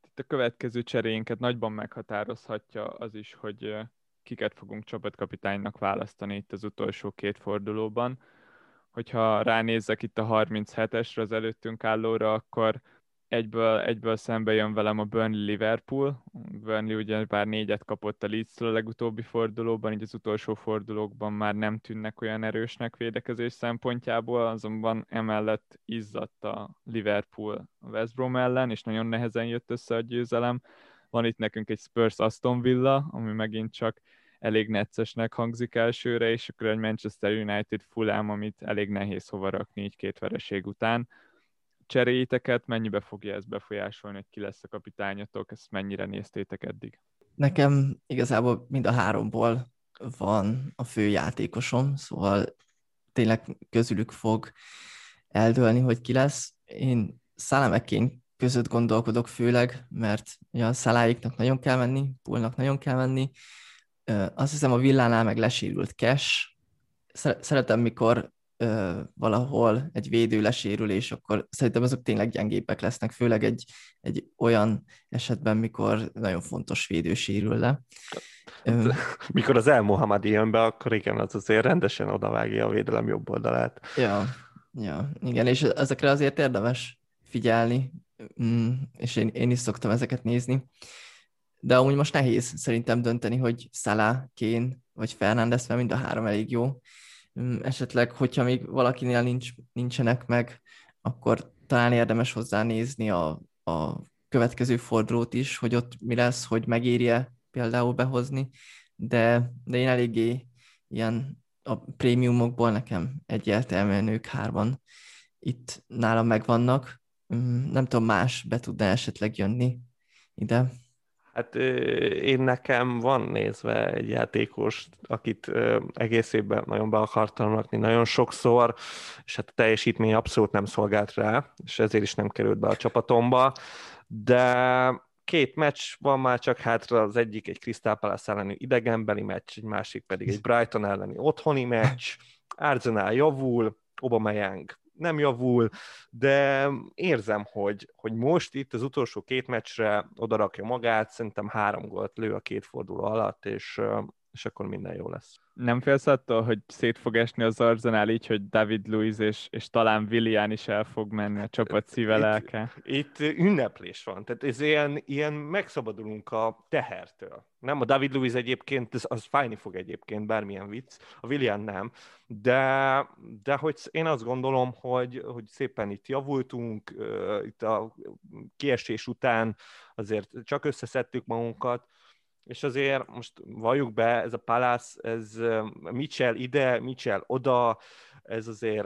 Itt a következő cseréinket nagyban meghatározhatja az is, hogy kiket fogunk csapatkapitánynak választani itt az utolsó két fordulóban. Hogyha ránézzek itt a 37-esre, az előttünk állóra, akkor egyből, egyből szembe jön velem a Burnley Liverpool. Burnley ugye bár négyet kapott a leeds a legutóbbi fordulóban, így az utolsó fordulókban már nem tűnnek olyan erősnek védekezés szempontjából, azonban emellett izzadt a Liverpool a West Brom ellen, és nagyon nehezen jött össze a győzelem. Van itt nekünk egy Spurs Aston Villa, ami megint csak elég neccesnek hangzik elsőre, és akkor egy Manchester United Fulham, amit elég nehéz hova rakni így két vereség után cseréiteket, mennyibe fogja ez befolyásolni, hogy ki lesz a kapitányotok, ezt mennyire néztétek eddig? Nekem igazából mind a háromból van a fő játékosom, szóval tényleg közülük fog eldőlni, hogy ki lesz. Én Szálemekén között gondolkodok főleg, mert a Szaláiknak nagyon kell menni, Pulnak nagyon kell menni. Azt hiszem a villánál meg lesérült Cash. Szeretem, mikor ö, valahol egy védő lesérül, és akkor szerintem azok tényleg gyengébbek lesznek, főleg egy, egy olyan esetben, mikor nagyon fontos védő sérül le. Hát, mikor az El Mohamed jön be, akkor igen, az azért rendesen odavágja a védelem jobb oldalát. Ja, ja, igen, és ezekre azért érdemes figyelni, mm, és én, én is szoktam ezeket nézni. De amúgy most nehéz szerintem dönteni, hogy Salah, Kane vagy Fernández, mert mind a három elég jó. Mm, esetleg, hogyha még valakinél nincs, nincsenek meg, akkor talán érdemes hozzá nézni a, a következő fordulót is, hogy ott mi lesz, hogy megérje például behozni, de, de én eléggé ilyen a prémiumokból nekem egyértelműen ők hárman itt nálam megvannak. Mm, nem tudom, más be tudna esetleg jönni ide. Hát én nekem van nézve egy játékos, akit egész évben nagyon be akartam rakni, nagyon sokszor, és hát a teljesítmény abszolút nem szolgált rá, és ezért is nem került be a csapatomba, de két meccs van már csak hátra, az egyik egy Crystal Palace elleni idegenbeli meccs, egy másik pedig egy Brighton elleni otthoni meccs, Arsenal javul, Aubameyang nem javul, de érzem, hogy, hogy most itt az utolsó két meccsre odarakja magát, szerintem három gólt lő a két forduló alatt, és, és akkor minden jó lesz. Nem félsz attól, hogy szét fog esni az Arzenál így, hogy David Luiz és, és talán Willian is el fog menni a csapat szíve lelke? Itt, itt ünneplés van, tehát ez ilyen, ilyen megszabadulunk a tehertől. Nem, a David Luiz egyébként, az, az fájni fog egyébként, bármilyen vicc, a Willian nem, de, de hogy én azt gondolom, hogy, hogy szépen itt javultunk, itt a kiesés után azért csak összeszedtük magunkat, és azért most valljuk be, ez a Palace, ez Mitchell ide, Mitchell oda, ez azért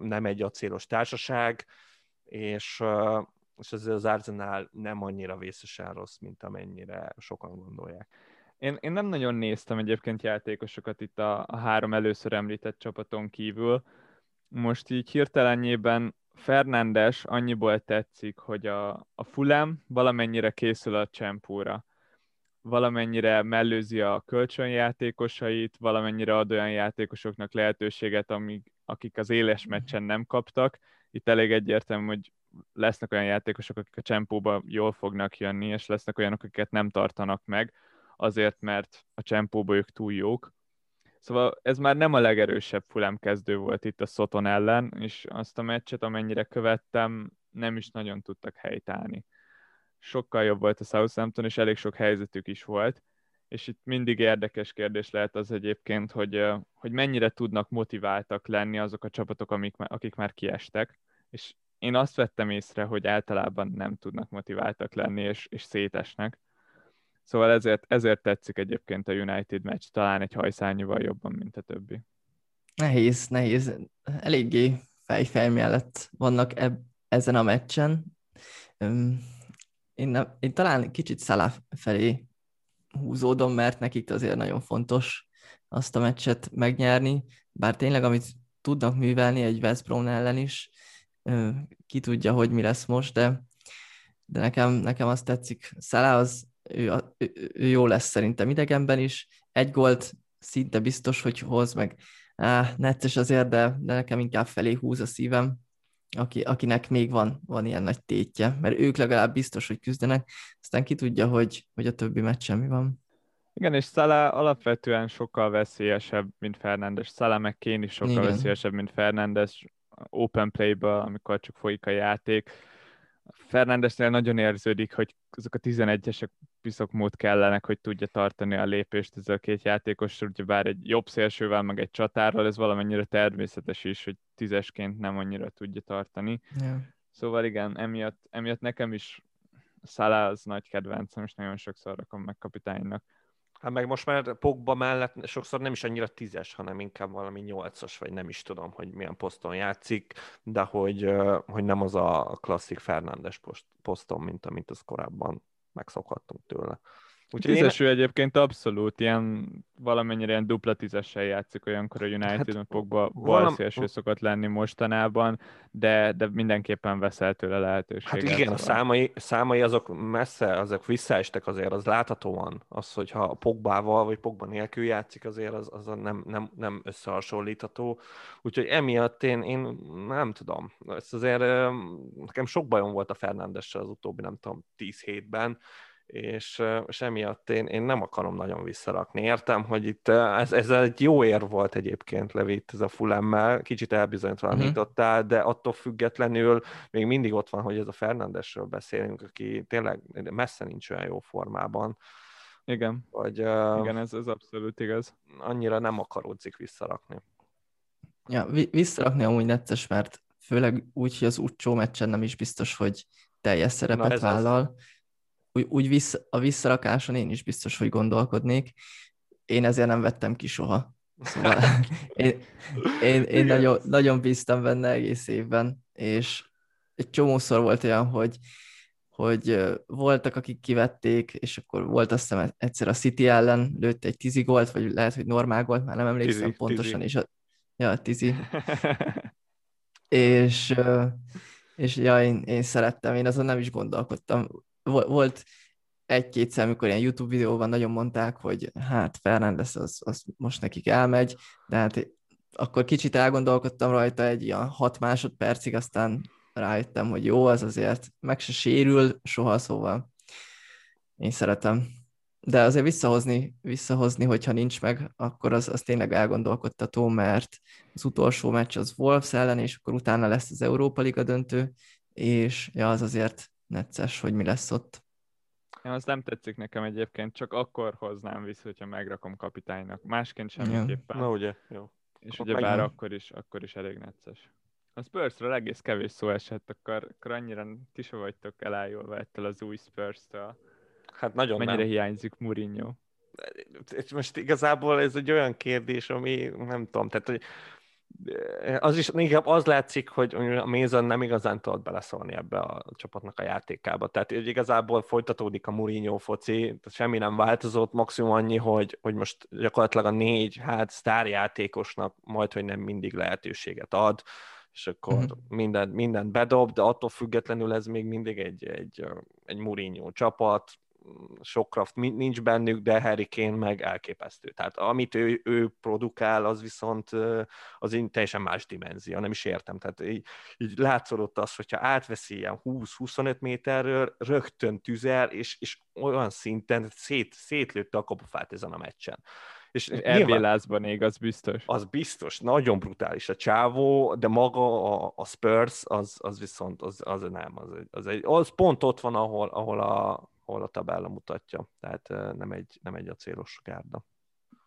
nem egy acélos társaság, és, és azért az Arsenal nem annyira vészesen rossz, mint amennyire sokan gondolják. Én, én nem nagyon néztem egyébként játékosokat itt a, a három először említett csapaton kívül. Most így hirtelenjében Fernándes annyiból tetszik, hogy a, a Fulham valamennyire készül a csempóra valamennyire mellőzi a kölcsönjátékosait, valamennyire ad olyan játékosoknak lehetőséget, amik, akik az éles mhm. meccsen nem kaptak. Itt elég egyértelmű, hogy lesznek olyan játékosok, akik a csempóba jól fognak jönni, és lesznek olyanok, akiket nem tartanak meg, azért, mert a csempóba ők túl jók. Szóval ez már nem a legerősebb Fulham kezdő volt itt a Soton ellen, és azt a meccset, amennyire követtem, nem is nagyon tudtak helytállni sokkal jobb volt a Southampton, és elég sok helyzetük is volt, és itt mindig érdekes kérdés lehet az egyébként, hogy, hogy mennyire tudnak motiváltak lenni azok a csapatok, amik, akik már kiestek, és én azt vettem észre, hogy általában nem tudnak motiváltak lenni, és, és szétesnek. Szóval ezért, ezért tetszik egyébként a United meccs, talán egy hajszányival jobban, mint a többi. Nehéz, nehéz. Eléggé fejfej mellett vannak eb- ezen a meccsen én, nem, én talán kicsit Salah felé húzódom, mert nekik azért nagyon fontos azt a meccset megnyerni, bár tényleg, amit tudnak művelni egy West Brom ellen is, ki tudja, hogy mi lesz most, de, de nekem, nekem azt tetszik. Salah az, ő, ő, ő jó lesz szerintem idegenben is, egy gólt szinte biztos, hogy hoz, meg. Áh, necces azért, de, de nekem inkább felé húz a szívem aki, akinek még van, van ilyen nagy tétje, mert ők legalább biztos, hogy küzdenek, aztán ki tudja, hogy, hogy a többi meccs mi van. Igen, és Salah alapvetően sokkal veszélyesebb, mint Fernandes. Salah meg Kane is sokkal Igen. veszélyesebb, mint Fernandes open play-ba, amikor csak folyik a játék Fernandesnél nagyon érződik, hogy azok a 11-esek piszok mód kellenek, hogy tudja tartani a lépést ezzel a két játékossal, ugye bár egy jobb szélsővel, meg egy csatárral, ez valamennyire természetes is, hogy tízesként nem annyira tudja tartani. Yeah. Szóval igen, emiatt, emiatt nekem is Salah az nagy kedvencem, és nagyon sokszor rakom meg kapitánynak. Hát meg most már Pogba mellett sokszor nem is annyira tízes, hanem inkább valami nyolcas, vagy nem is tudom, hogy milyen poszton játszik, de hogy, hogy nem az a klasszik Fernándes poszton, mint amit az korábban megszokhattunk tőle. Úgyhogy Tízeső én... egyébként abszolút ilyen valamennyire ilyen dupla tízessel játszik olyankor a United, hát, Pogba balszélső szokott lenni mostanában, de, de mindenképpen veszel tőle lehetőséget. Hát igen, szóval. a számai, számai azok messze, azok visszaestek azért, az láthatóan. Az, hogyha Pogbával vagy Pogba nélkül játszik, azért az, az nem, nem, nem összehasonlítható. Úgyhogy emiatt én, én nem tudom. Ez azért nekem sok bajom volt a Fernándessel az utóbbi, nem tudom, 10 hétben, és, és emiatt én, én nem akarom nagyon visszarakni. Értem, hogy itt ez, ez egy jó ér volt egyébként Levit ez a fulemmel, kicsit elbizonytalanítottál, uh-huh. de attól függetlenül még mindig ott van, hogy ez a Fernandesről beszélünk, aki tényleg messze nincs olyan jó formában. Igen, vagy, Igen ez, ez abszolút igaz. Annyira nem akaródzik visszarakni. Ja, visszarakni amúgy necces, mert főleg úgy, hogy az úcsó meccsen nem is biztos, hogy teljes szerepet vállal. Az úgy, úgy vissz, a visszarakáson én is biztos, hogy gondolkodnék. Én ezért nem vettem ki soha. Szóval én, én, én nagyon, nagyon bíztam benne egész évben, és egy csomószor volt olyan, hogy, hogy voltak, akik kivették, és akkor volt azt hiszem egyszer a City ellen lőtt egy tizi gólt, vagy lehet, hogy normál gólt, már nem emlékszem tizi, pontosan, tizi. és a, ja, tizi. és, és ja, én, én szerettem, én azon nem is gondolkodtam volt egy-kétszer, amikor ilyen YouTube videóban nagyon mondták, hogy hát Fernandez az, az most nekik elmegy, de hát akkor kicsit elgondolkodtam rajta egy ilyen hat másodpercig, aztán rájöttem, hogy jó, az azért meg se sérül soha, szóval én szeretem. De azért visszahozni, visszahozni, hogyha nincs meg, akkor az, az tényleg elgondolkodtató, mert az utolsó meccs az Wolves ellen, és akkor utána lesz az Európa Liga döntő, és ja, az azért necces, hogy mi lesz ott. Én az nem tetszik nekem egyébként, csak akkor hoznám vissza, hogyha megrakom kapitánynak. Másként semmiképpen. Na ugye, jó. És ugye bár akkor is, akkor is elég necces. A Spursről egész kevés szó esett, akkor, akkor annyira ti se vagytok elájulva ettől az új Spurs-től. Hát nagyon Mennyire nem. hiányzik Mourinho? Most igazából ez egy olyan kérdés, ami nem tudom, tehát hogy az is inkább az látszik, hogy a Mason nem igazán tudott beleszólni ebbe a csapatnak a játékába. Tehát hogy igazából folytatódik a Mourinho foci, tehát semmi nem változott, maximum annyi, hogy, hogy most gyakorlatilag a négy hát sztárjátékosnak majd, hogy nem mindig lehetőséget ad, és akkor uh-huh. minden, mindent bedob, de attól függetlenül ez még mindig egy, egy, egy Mourinho csapat, Sokraft nincs bennük, de Harry Kane meg elképesztő. Tehát amit ő, ő produkál, az viszont az így teljesen más dimenzió, nem is értem. Tehát így, így látszódott az, hogyha átveszi ilyen 20-25 méterről, rögtön tüzel, és, és olyan szinten szét, szétlőtte a kapufát ezen a meccsen. És RB lázban ég, az biztos. Az biztos, nagyon brutális a csávó, de maga a, a Spurs, az, az viszont, az, az nem, az, az, egy, az pont ott van, ahol, ahol a, ahol a tabella mutatja, tehát nem egy, nem egy acélos gárda.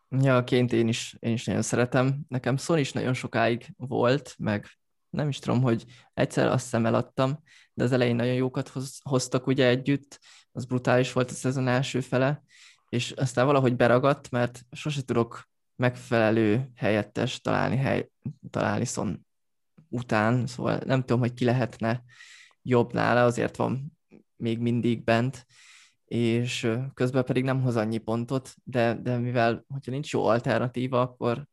Ja, ként én is, én is nagyon szeretem. Nekem Son is nagyon sokáig volt, meg nem is tudom, hogy egyszer azt hiszem eladtam, de az elején nagyon jókat hoz, hoztak ugye együtt, az brutális volt a szezon első fele, és aztán valahogy beragadt, mert sose tudok megfelelő helyettes találni, hely, találni Son után, szóval nem tudom, hogy ki lehetne jobb nála, azért van még mindig bent, és közben pedig nem hoz annyi pontot, de, de mivel, hogyha nincs jó alternatíva, akkor,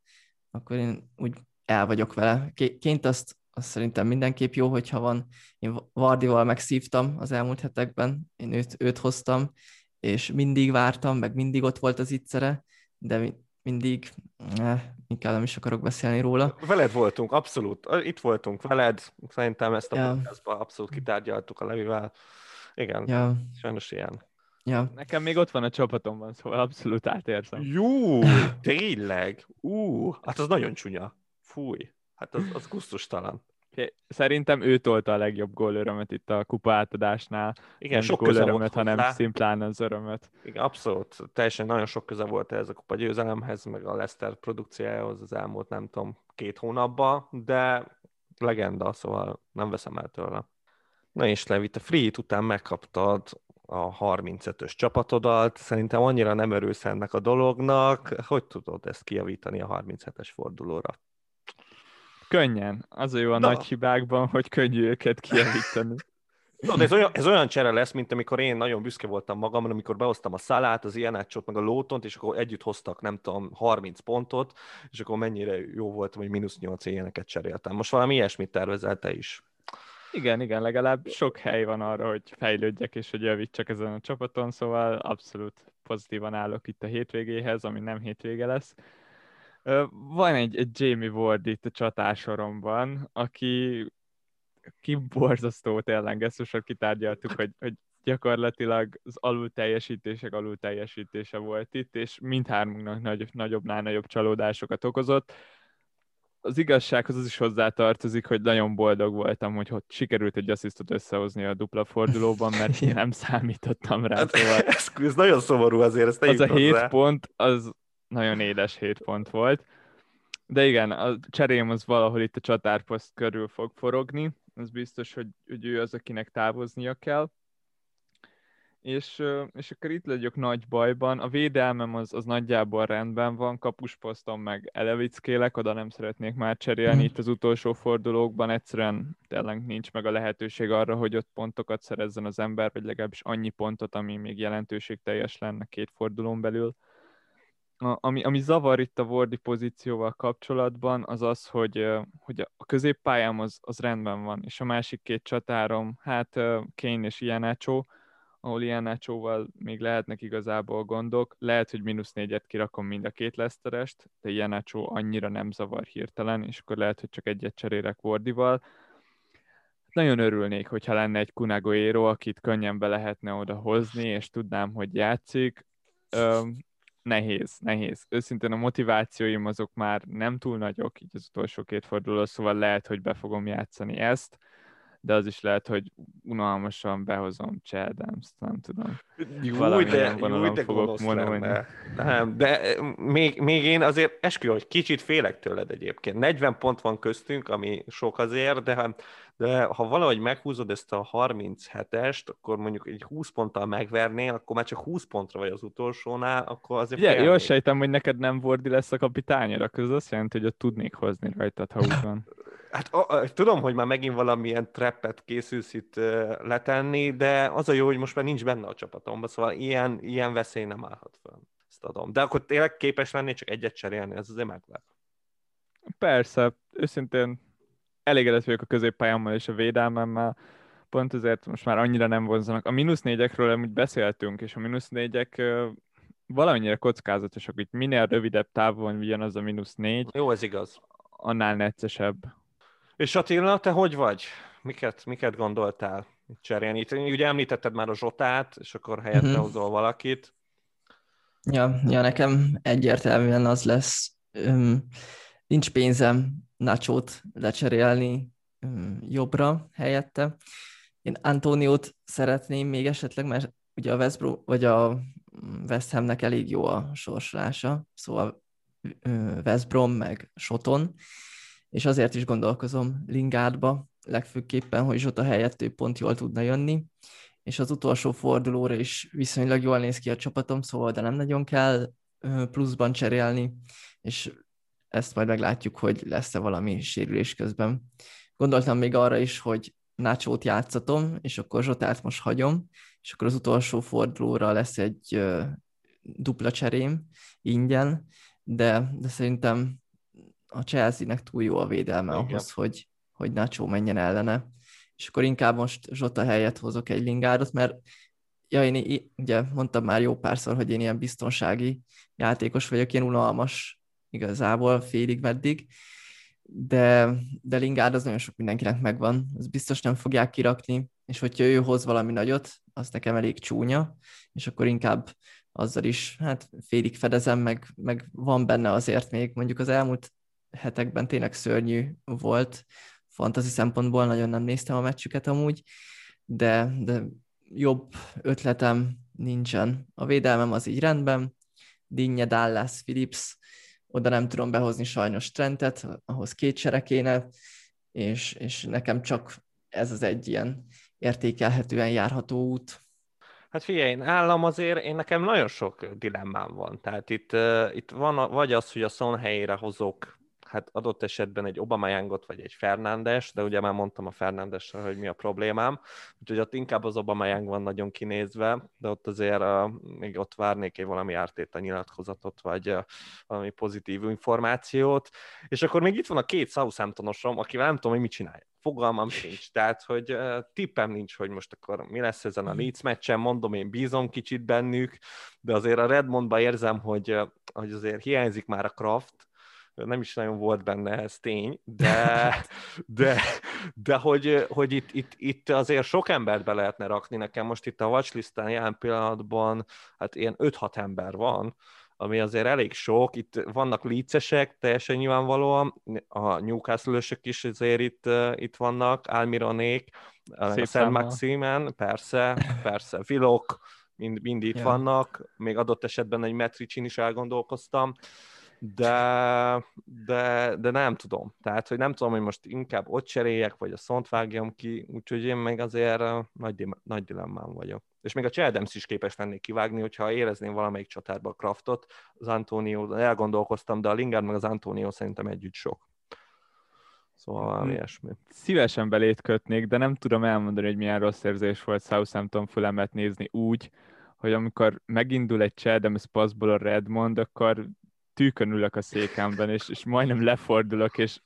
akkor én úgy el vagyok vele. Ként azt, azt szerintem mindenképp jó, hogyha van. Én Vardival megszívtam az elmúlt hetekben, én őt, őt hoztam, és mindig vártam, meg mindig ott volt az ittszere, de mindig, eh, inkább nem is akarok beszélni róla. Veled voltunk, abszolút. Itt voltunk veled, szerintem ezt a ja. podcastban abszolút kitárgyaltuk a Levivel. Igen, ja. sajnos ilyen. Ja. Nekem még ott van a csapatomban, szóval abszolút átérzem. Jó, tényleg? Ú, hát az nagyon csúnya. Fúj, hát az, az gusztustalan. Szerintem ő tolta a legjobb gólörömet itt a kupa átadásnál. Igen, sok köze volt hanem hozzá. szimplán az örömet. Igen, abszolút. Teljesen nagyon sok köze volt ez a kupa győzelemhez, meg a Leicester produkciájához az elmúlt, nem tudom, két hónapban, de legenda, szóval nem veszem el tőle. Na és Levi, te free után megkaptad a 35-ös csapatodat, szerintem annyira nem örülsz ennek a dolognak, hogy tudod ezt kijavítani a 37-es fordulóra? Könnyen. Az a jó a Na. nagy hibákban, hogy könnyű őket kijavítani. No, de ez olyan, ez olyan csere lesz, mint amikor én nagyon büszke voltam magamra, amikor behoztam a szalát, az ilyenácsot, meg a lótont, és akkor együtt hoztak, nem tudom, 30 pontot, és akkor mennyire jó voltam, hogy mínusz 8 ilyeneket cseréltem. Most valami ilyesmit tervezel te is. Igen, igen, legalább sok hely van arra, hogy fejlődjek és hogy javítsak ezen a csapaton, szóval abszolút pozitívan állok itt a hétvégéhez, ami nem hétvége lesz. Van egy, egy Jamie Ward itt a csatásoromban, aki, aki borzasztó tényleg, ezt most kitárgyaltuk, hogy, hogy gyakorlatilag az alul teljesítések alul teljesítése volt itt, és mindhármunknak nagy, nagyobbnál nagyobb csalódásokat okozott az igazsághoz az is hozzátartozik, hogy nagyon boldog voltam, hogy hogy sikerült egy asszisztot összehozni a dupla fordulóban, mert én nem számítottam rá. Hát, szóval ez, ez nagyon szomorú azért, ezt Az a hét pont, az nagyon édes hét pont volt. De igen, a cserém az valahol itt a csatárposzt körül fog forogni. Az biztos, hogy, hogy ő az, akinek távoznia kell és, és akkor itt legyek nagy bajban. A védelmem az, az nagyjából rendben van, kapusposztom meg elevickélek, oda nem szeretnék már cserélni mm. itt az utolsó fordulókban, egyszerűen tényleg nincs meg a lehetőség arra, hogy ott pontokat szerezzen az ember, vagy legalábbis annyi pontot, ami még jelentőség teljes lenne két fordulón belül. A, ami, ami zavar itt a Wardi pozícióval kapcsolatban, az az, hogy, hogy a középpályám az, az rendben van, és a másik két csatárom, hát Kane és Ianacho, ahol ilyen Nacho-val még lehetnek igazából gondok. Lehet, hogy mínusz négyet kirakom mind a két leszterest, de ilyen Nacho annyira nem zavar hirtelen, és akkor lehet, hogy csak egyet cserélek Wardival. Nagyon örülnék, hogyha lenne egy Kunagoero, akit könnyen be lehetne oda hozni, és tudnám, hogy játszik. Öm, nehéz, nehéz. Őszintén a motivációim azok már nem túl nagyok, így az utolsó két forduló, szóval lehet, hogy be fogom játszani ezt de az is lehet, hogy unalmasan behozom Cseldemst, nem tudom. Jó, de, jó, de fogok mondani. Nem, de eh, még, még én azért eskü, hogy kicsit félek tőled egyébként. 40 pont van köztünk, ami sok azért, de, de ha valahogy meghúzod ezt a 37-est, akkor mondjuk egy 20 ponttal megvernél, akkor már csak 20 pontra vagy az utolsónál, akkor azért Ugye, jól sejtem, hogy neked nem Vordi lesz a kapitányra, az azt jelenti, hogy ott tudnék hozni rajtad, ha úgy van. Hát a, a, tudom, hogy már megint valamilyen treppet készülsz itt uh, letenni, de az a jó, hogy most már nincs benne a csapatomban, szóval ilyen, ilyen veszély nem állhat fel. Ezt adom. De akkor tényleg képes lenni csak egyet cserélni, ez azért megvár. Persze, őszintén elégedett vagyok a középpályámmal és a védelmemmel, pont ezért most már annyira nem vonzanak. A mínusz négyekről amúgy beszéltünk, és a mínusz négyek valamennyire kockázatosak, hogy minél rövidebb távon vigyen az a mínusz négy. Jó, ez igaz. Annál neccesebb. És Attila, te hogy vagy? Miket, miket gondoltál cserélni? Itt, ugye említetted már a Zsotát, és akkor helyette uh-huh. hozol valakit. Ja, ja, nekem egyértelműen az lesz. Um, nincs pénzem Nacsót lecserélni um, jobbra helyette. Én Antóniót szeretném még esetleg, mert ugye a West, Bro- vagy a West Hamnek elég jó a sorsolása, szóval West Brom meg Soton, és azért is gondolkozom Lingardba, legfőképpen, hogy Zsota helyett ő pont jól tudna jönni, és az utolsó fordulóra is viszonylag jól néz ki a csapatom, szóval de nem nagyon kell pluszban cserélni, és ezt majd meglátjuk, hogy lesz-e valami sérülés közben. Gondoltam még arra is, hogy Nácsót játszatom, és akkor Zsotát most hagyom, és akkor az utolsó fordulóra lesz egy dupla cserém ingyen, de, de szerintem a Chelsea-nek túl jó a védelme Igen. ahhoz, hogy, hogy Nacho menjen ellene. És akkor inkább most Zsota helyett hozok egy Lingardot, mert ja, én ugye mondtam már jó párszor, hogy én ilyen biztonsági játékos vagyok, ilyen unalmas igazából félig meddig, de, de Lingard az nagyon sok mindenkinek megvan, az biztos nem fogják kirakni, és hogyha ő hoz valami nagyot, az nekem elég csúnya, és akkor inkább azzal is hát félig fedezem, meg, meg van benne azért még. Mondjuk az elmúlt hetekben tényleg szörnyű volt. Fantasy szempontból nagyon nem néztem a meccsüket amúgy, de, de jobb ötletem nincsen. A védelmem az így rendben, Dinnye, Dallas, Phillips, oda nem tudom behozni sajnos Trentet, ahhoz két serekéne, és, és nekem csak ez az egy ilyen értékelhetően járható út. Hát figyelj, én állam azért, én nekem nagyon sok dilemmám van. Tehát itt, uh, itt van vagy az, hogy a Son helyére hozok hát adott esetben egy Obama Youngot vagy egy Fernándes, de ugye már mondtam a Fernándesre, hogy mi a problémám, úgyhogy ott inkább az Obama Young van nagyon kinézve, de ott azért uh, még ott várnék egy valami ártéta nyilatkozatot, vagy uh, valami pozitív információt, és akkor még itt van a két Southamptonosom, akivel nem tudom, hogy mit csinálja fogalmam sincs. Tehát, hogy tippem nincs, hogy most akkor mi lesz ezen a mhm. Leeds meccsen, mondom, én bízom kicsit bennük, de azért a Redmondba érzem, hogy, hogy azért hiányzik már a Kraft, nem is nagyon volt benne ez tény, de, de, de hogy, hogy itt, itt, itt, azért sok embert be lehetne rakni. Nekem most itt a watchlistán jelen pillanatban hát ilyen 5-6 ember van, ami azért elég sok. Itt vannak lícesek, teljesen nyilvánvalóan, a newcastle is azért itt, itt vannak, Almironék, a Szent Maximen, persze, persze, Vilok, mind, mind itt ja. vannak, még adott esetben egy Metricsin is elgondolkoztam, de, de, de nem tudom. Tehát, hogy nem tudom, hogy most inkább ott cseréljek, vagy a szont vágjam ki, úgyhogy én még azért nagy, nagy dilemmám vagyok. És még a Cseldemsz is képes lennék kivágni, hogyha érezném valamelyik csatárba a Kraftot, az Antonio, elgondolkoztam, de a Lingard meg az Antonio szerintem együtt sok. Szóval valami hmm. ilyesmi. Szívesen belét kötnék, de nem tudom elmondani, hogy milyen rossz érzés volt Southampton fülemet nézni úgy, hogy amikor megindul egy Cseldemsz passzból a Redmond, akkor tűkön ülök a székemben, és, és majdnem lefordulok, és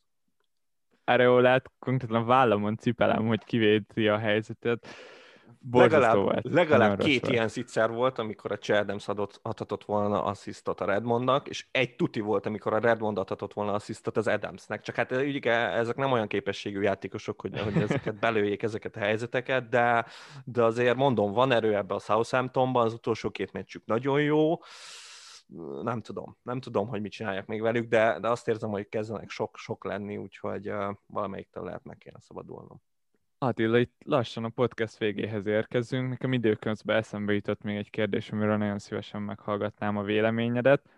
Areolát konkrétan vállamon cipelem, hogy kivédi a helyzetet. legalább, volt. legalább két volt. ilyen szicser volt, amikor a Cseldemsz adott, adhatott volna asszisztot a Redmondnak, és egy tuti volt, amikor a Redmond adhatott volna asszisztot az Adamsnek. Csak hát ugye ezek nem olyan képességű játékosok, hogy, hogy ezeket belőjék, ezeket a helyzeteket, de, de azért mondom, van erő ebbe a Southamptonban, az utolsó két meccsük nagyon jó, nem tudom, nem tudom, hogy mit csinálják még velük, de, de azt érzem, hogy kezdenek sok-sok lenni, úgyhogy uh, valamelyiktől lehet meg kéne szabadulnom. Attila, itt lassan a podcast végéhez érkezünk. Nekem időközben eszembe jutott még egy kérdés, amiről nagyon szívesen meghallgatnám a véleményedet,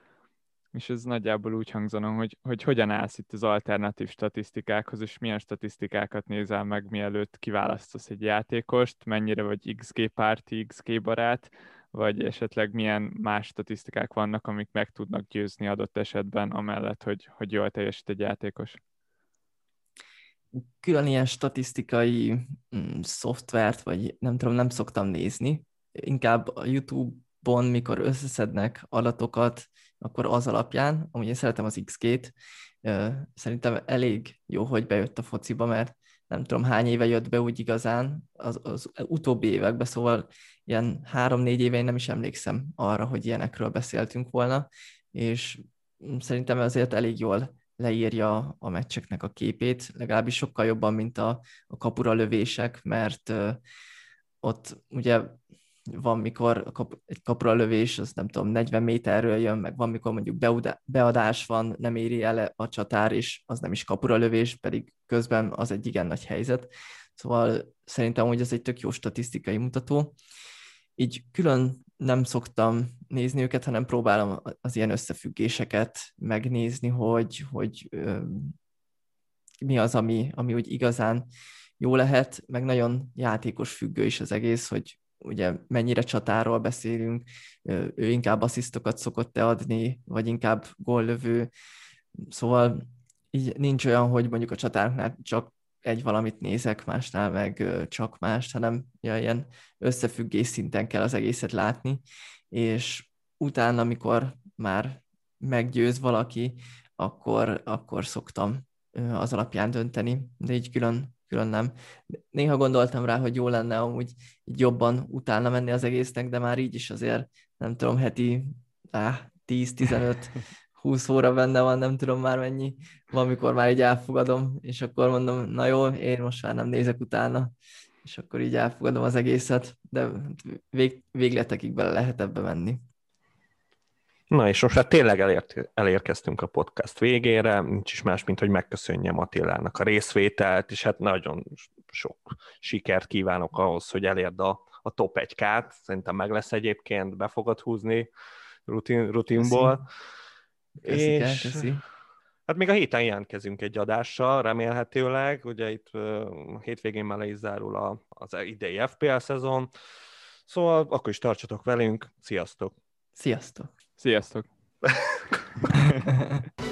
és ez nagyjából úgy hangzana, hogy, hogy hogyan állsz itt az alternatív statisztikákhoz, és milyen statisztikákat nézel meg, mielőtt kiválasztasz egy játékost, mennyire vagy XG párti, XG barát, vagy esetleg milyen más statisztikák vannak, amik meg tudnak győzni adott esetben, amellett, hogy, hogy jól teljesít egy játékos? Külön ilyen statisztikai mm, szoftvert, vagy nem tudom, nem szoktam nézni. Inkább a YouTube-on, mikor összeszednek adatokat, akkor az alapján, amúgy én szeretem az XG-t, szerintem elég jó, hogy bejött a fociba, mert nem tudom hány éve jött be úgy igazán, az, az utóbbi években, szóval ilyen három-négy éve én nem is emlékszem arra, hogy ilyenekről beszéltünk volna, és szerintem azért elég jól leírja a meccseknek a képét, legalábbis sokkal jobban, mint a, a kapura lövések, mert uh, ott ugye van, mikor kap, egy kapura lövés, az nem tudom, 40 méterről jön, meg van, mikor mondjuk beadás van, nem éri el a csatár, és az nem is kapura lövés, pedig közben az egy igen nagy helyzet. Szóval szerintem, hogy ez egy tök jó statisztikai mutató. Így külön nem szoktam nézni őket, hanem próbálom az ilyen összefüggéseket megnézni, hogy, hogy ö, mi az, ami, ami úgy igazán jó lehet, meg nagyon játékos függő is az egész, hogy ugye mennyire csatáról beszélünk, ő inkább asszisztokat szokott-e adni, vagy inkább góllövő, szóval így nincs olyan, hogy mondjuk a csatároknál csak egy valamit nézek, másnál meg csak mást, hanem ja, ilyen összefüggés szinten kell az egészet látni, és utána, amikor már meggyőz valaki, akkor, akkor szoktam az alapján dönteni, de így külön külön nem. Néha gondoltam rá, hogy jó lenne amúgy így jobban utána menni az egésznek, de már így is azért, nem tudom, heti áh, 10-15 20 óra benne van, nem tudom már mennyi, van, amikor már így elfogadom, és akkor mondom, na jó, én most már nem nézek utána, és akkor így elfogadom az egészet, de vég, végletekig bele lehet ebbe menni. Na és most már tényleg elért, elérkeztünk a podcast végére, nincs is más, mint hogy megköszönjem Attilának a részvételt, és hát nagyon sok sikert kívánok ahhoz, hogy elérd a, a top 1K-t, szerintem meg lesz egyébként, be fogod húzni rutin, rutinból. Köszi. Köszi, és... köszi. Hát még a héten jelentkezünk egy adással, remélhetőleg, ugye itt hétvégén már le is zárul a, az idei FPL szezon, szóval akkor is tartsatok velünk, sziasztok! Sziasztok! Sziasztok!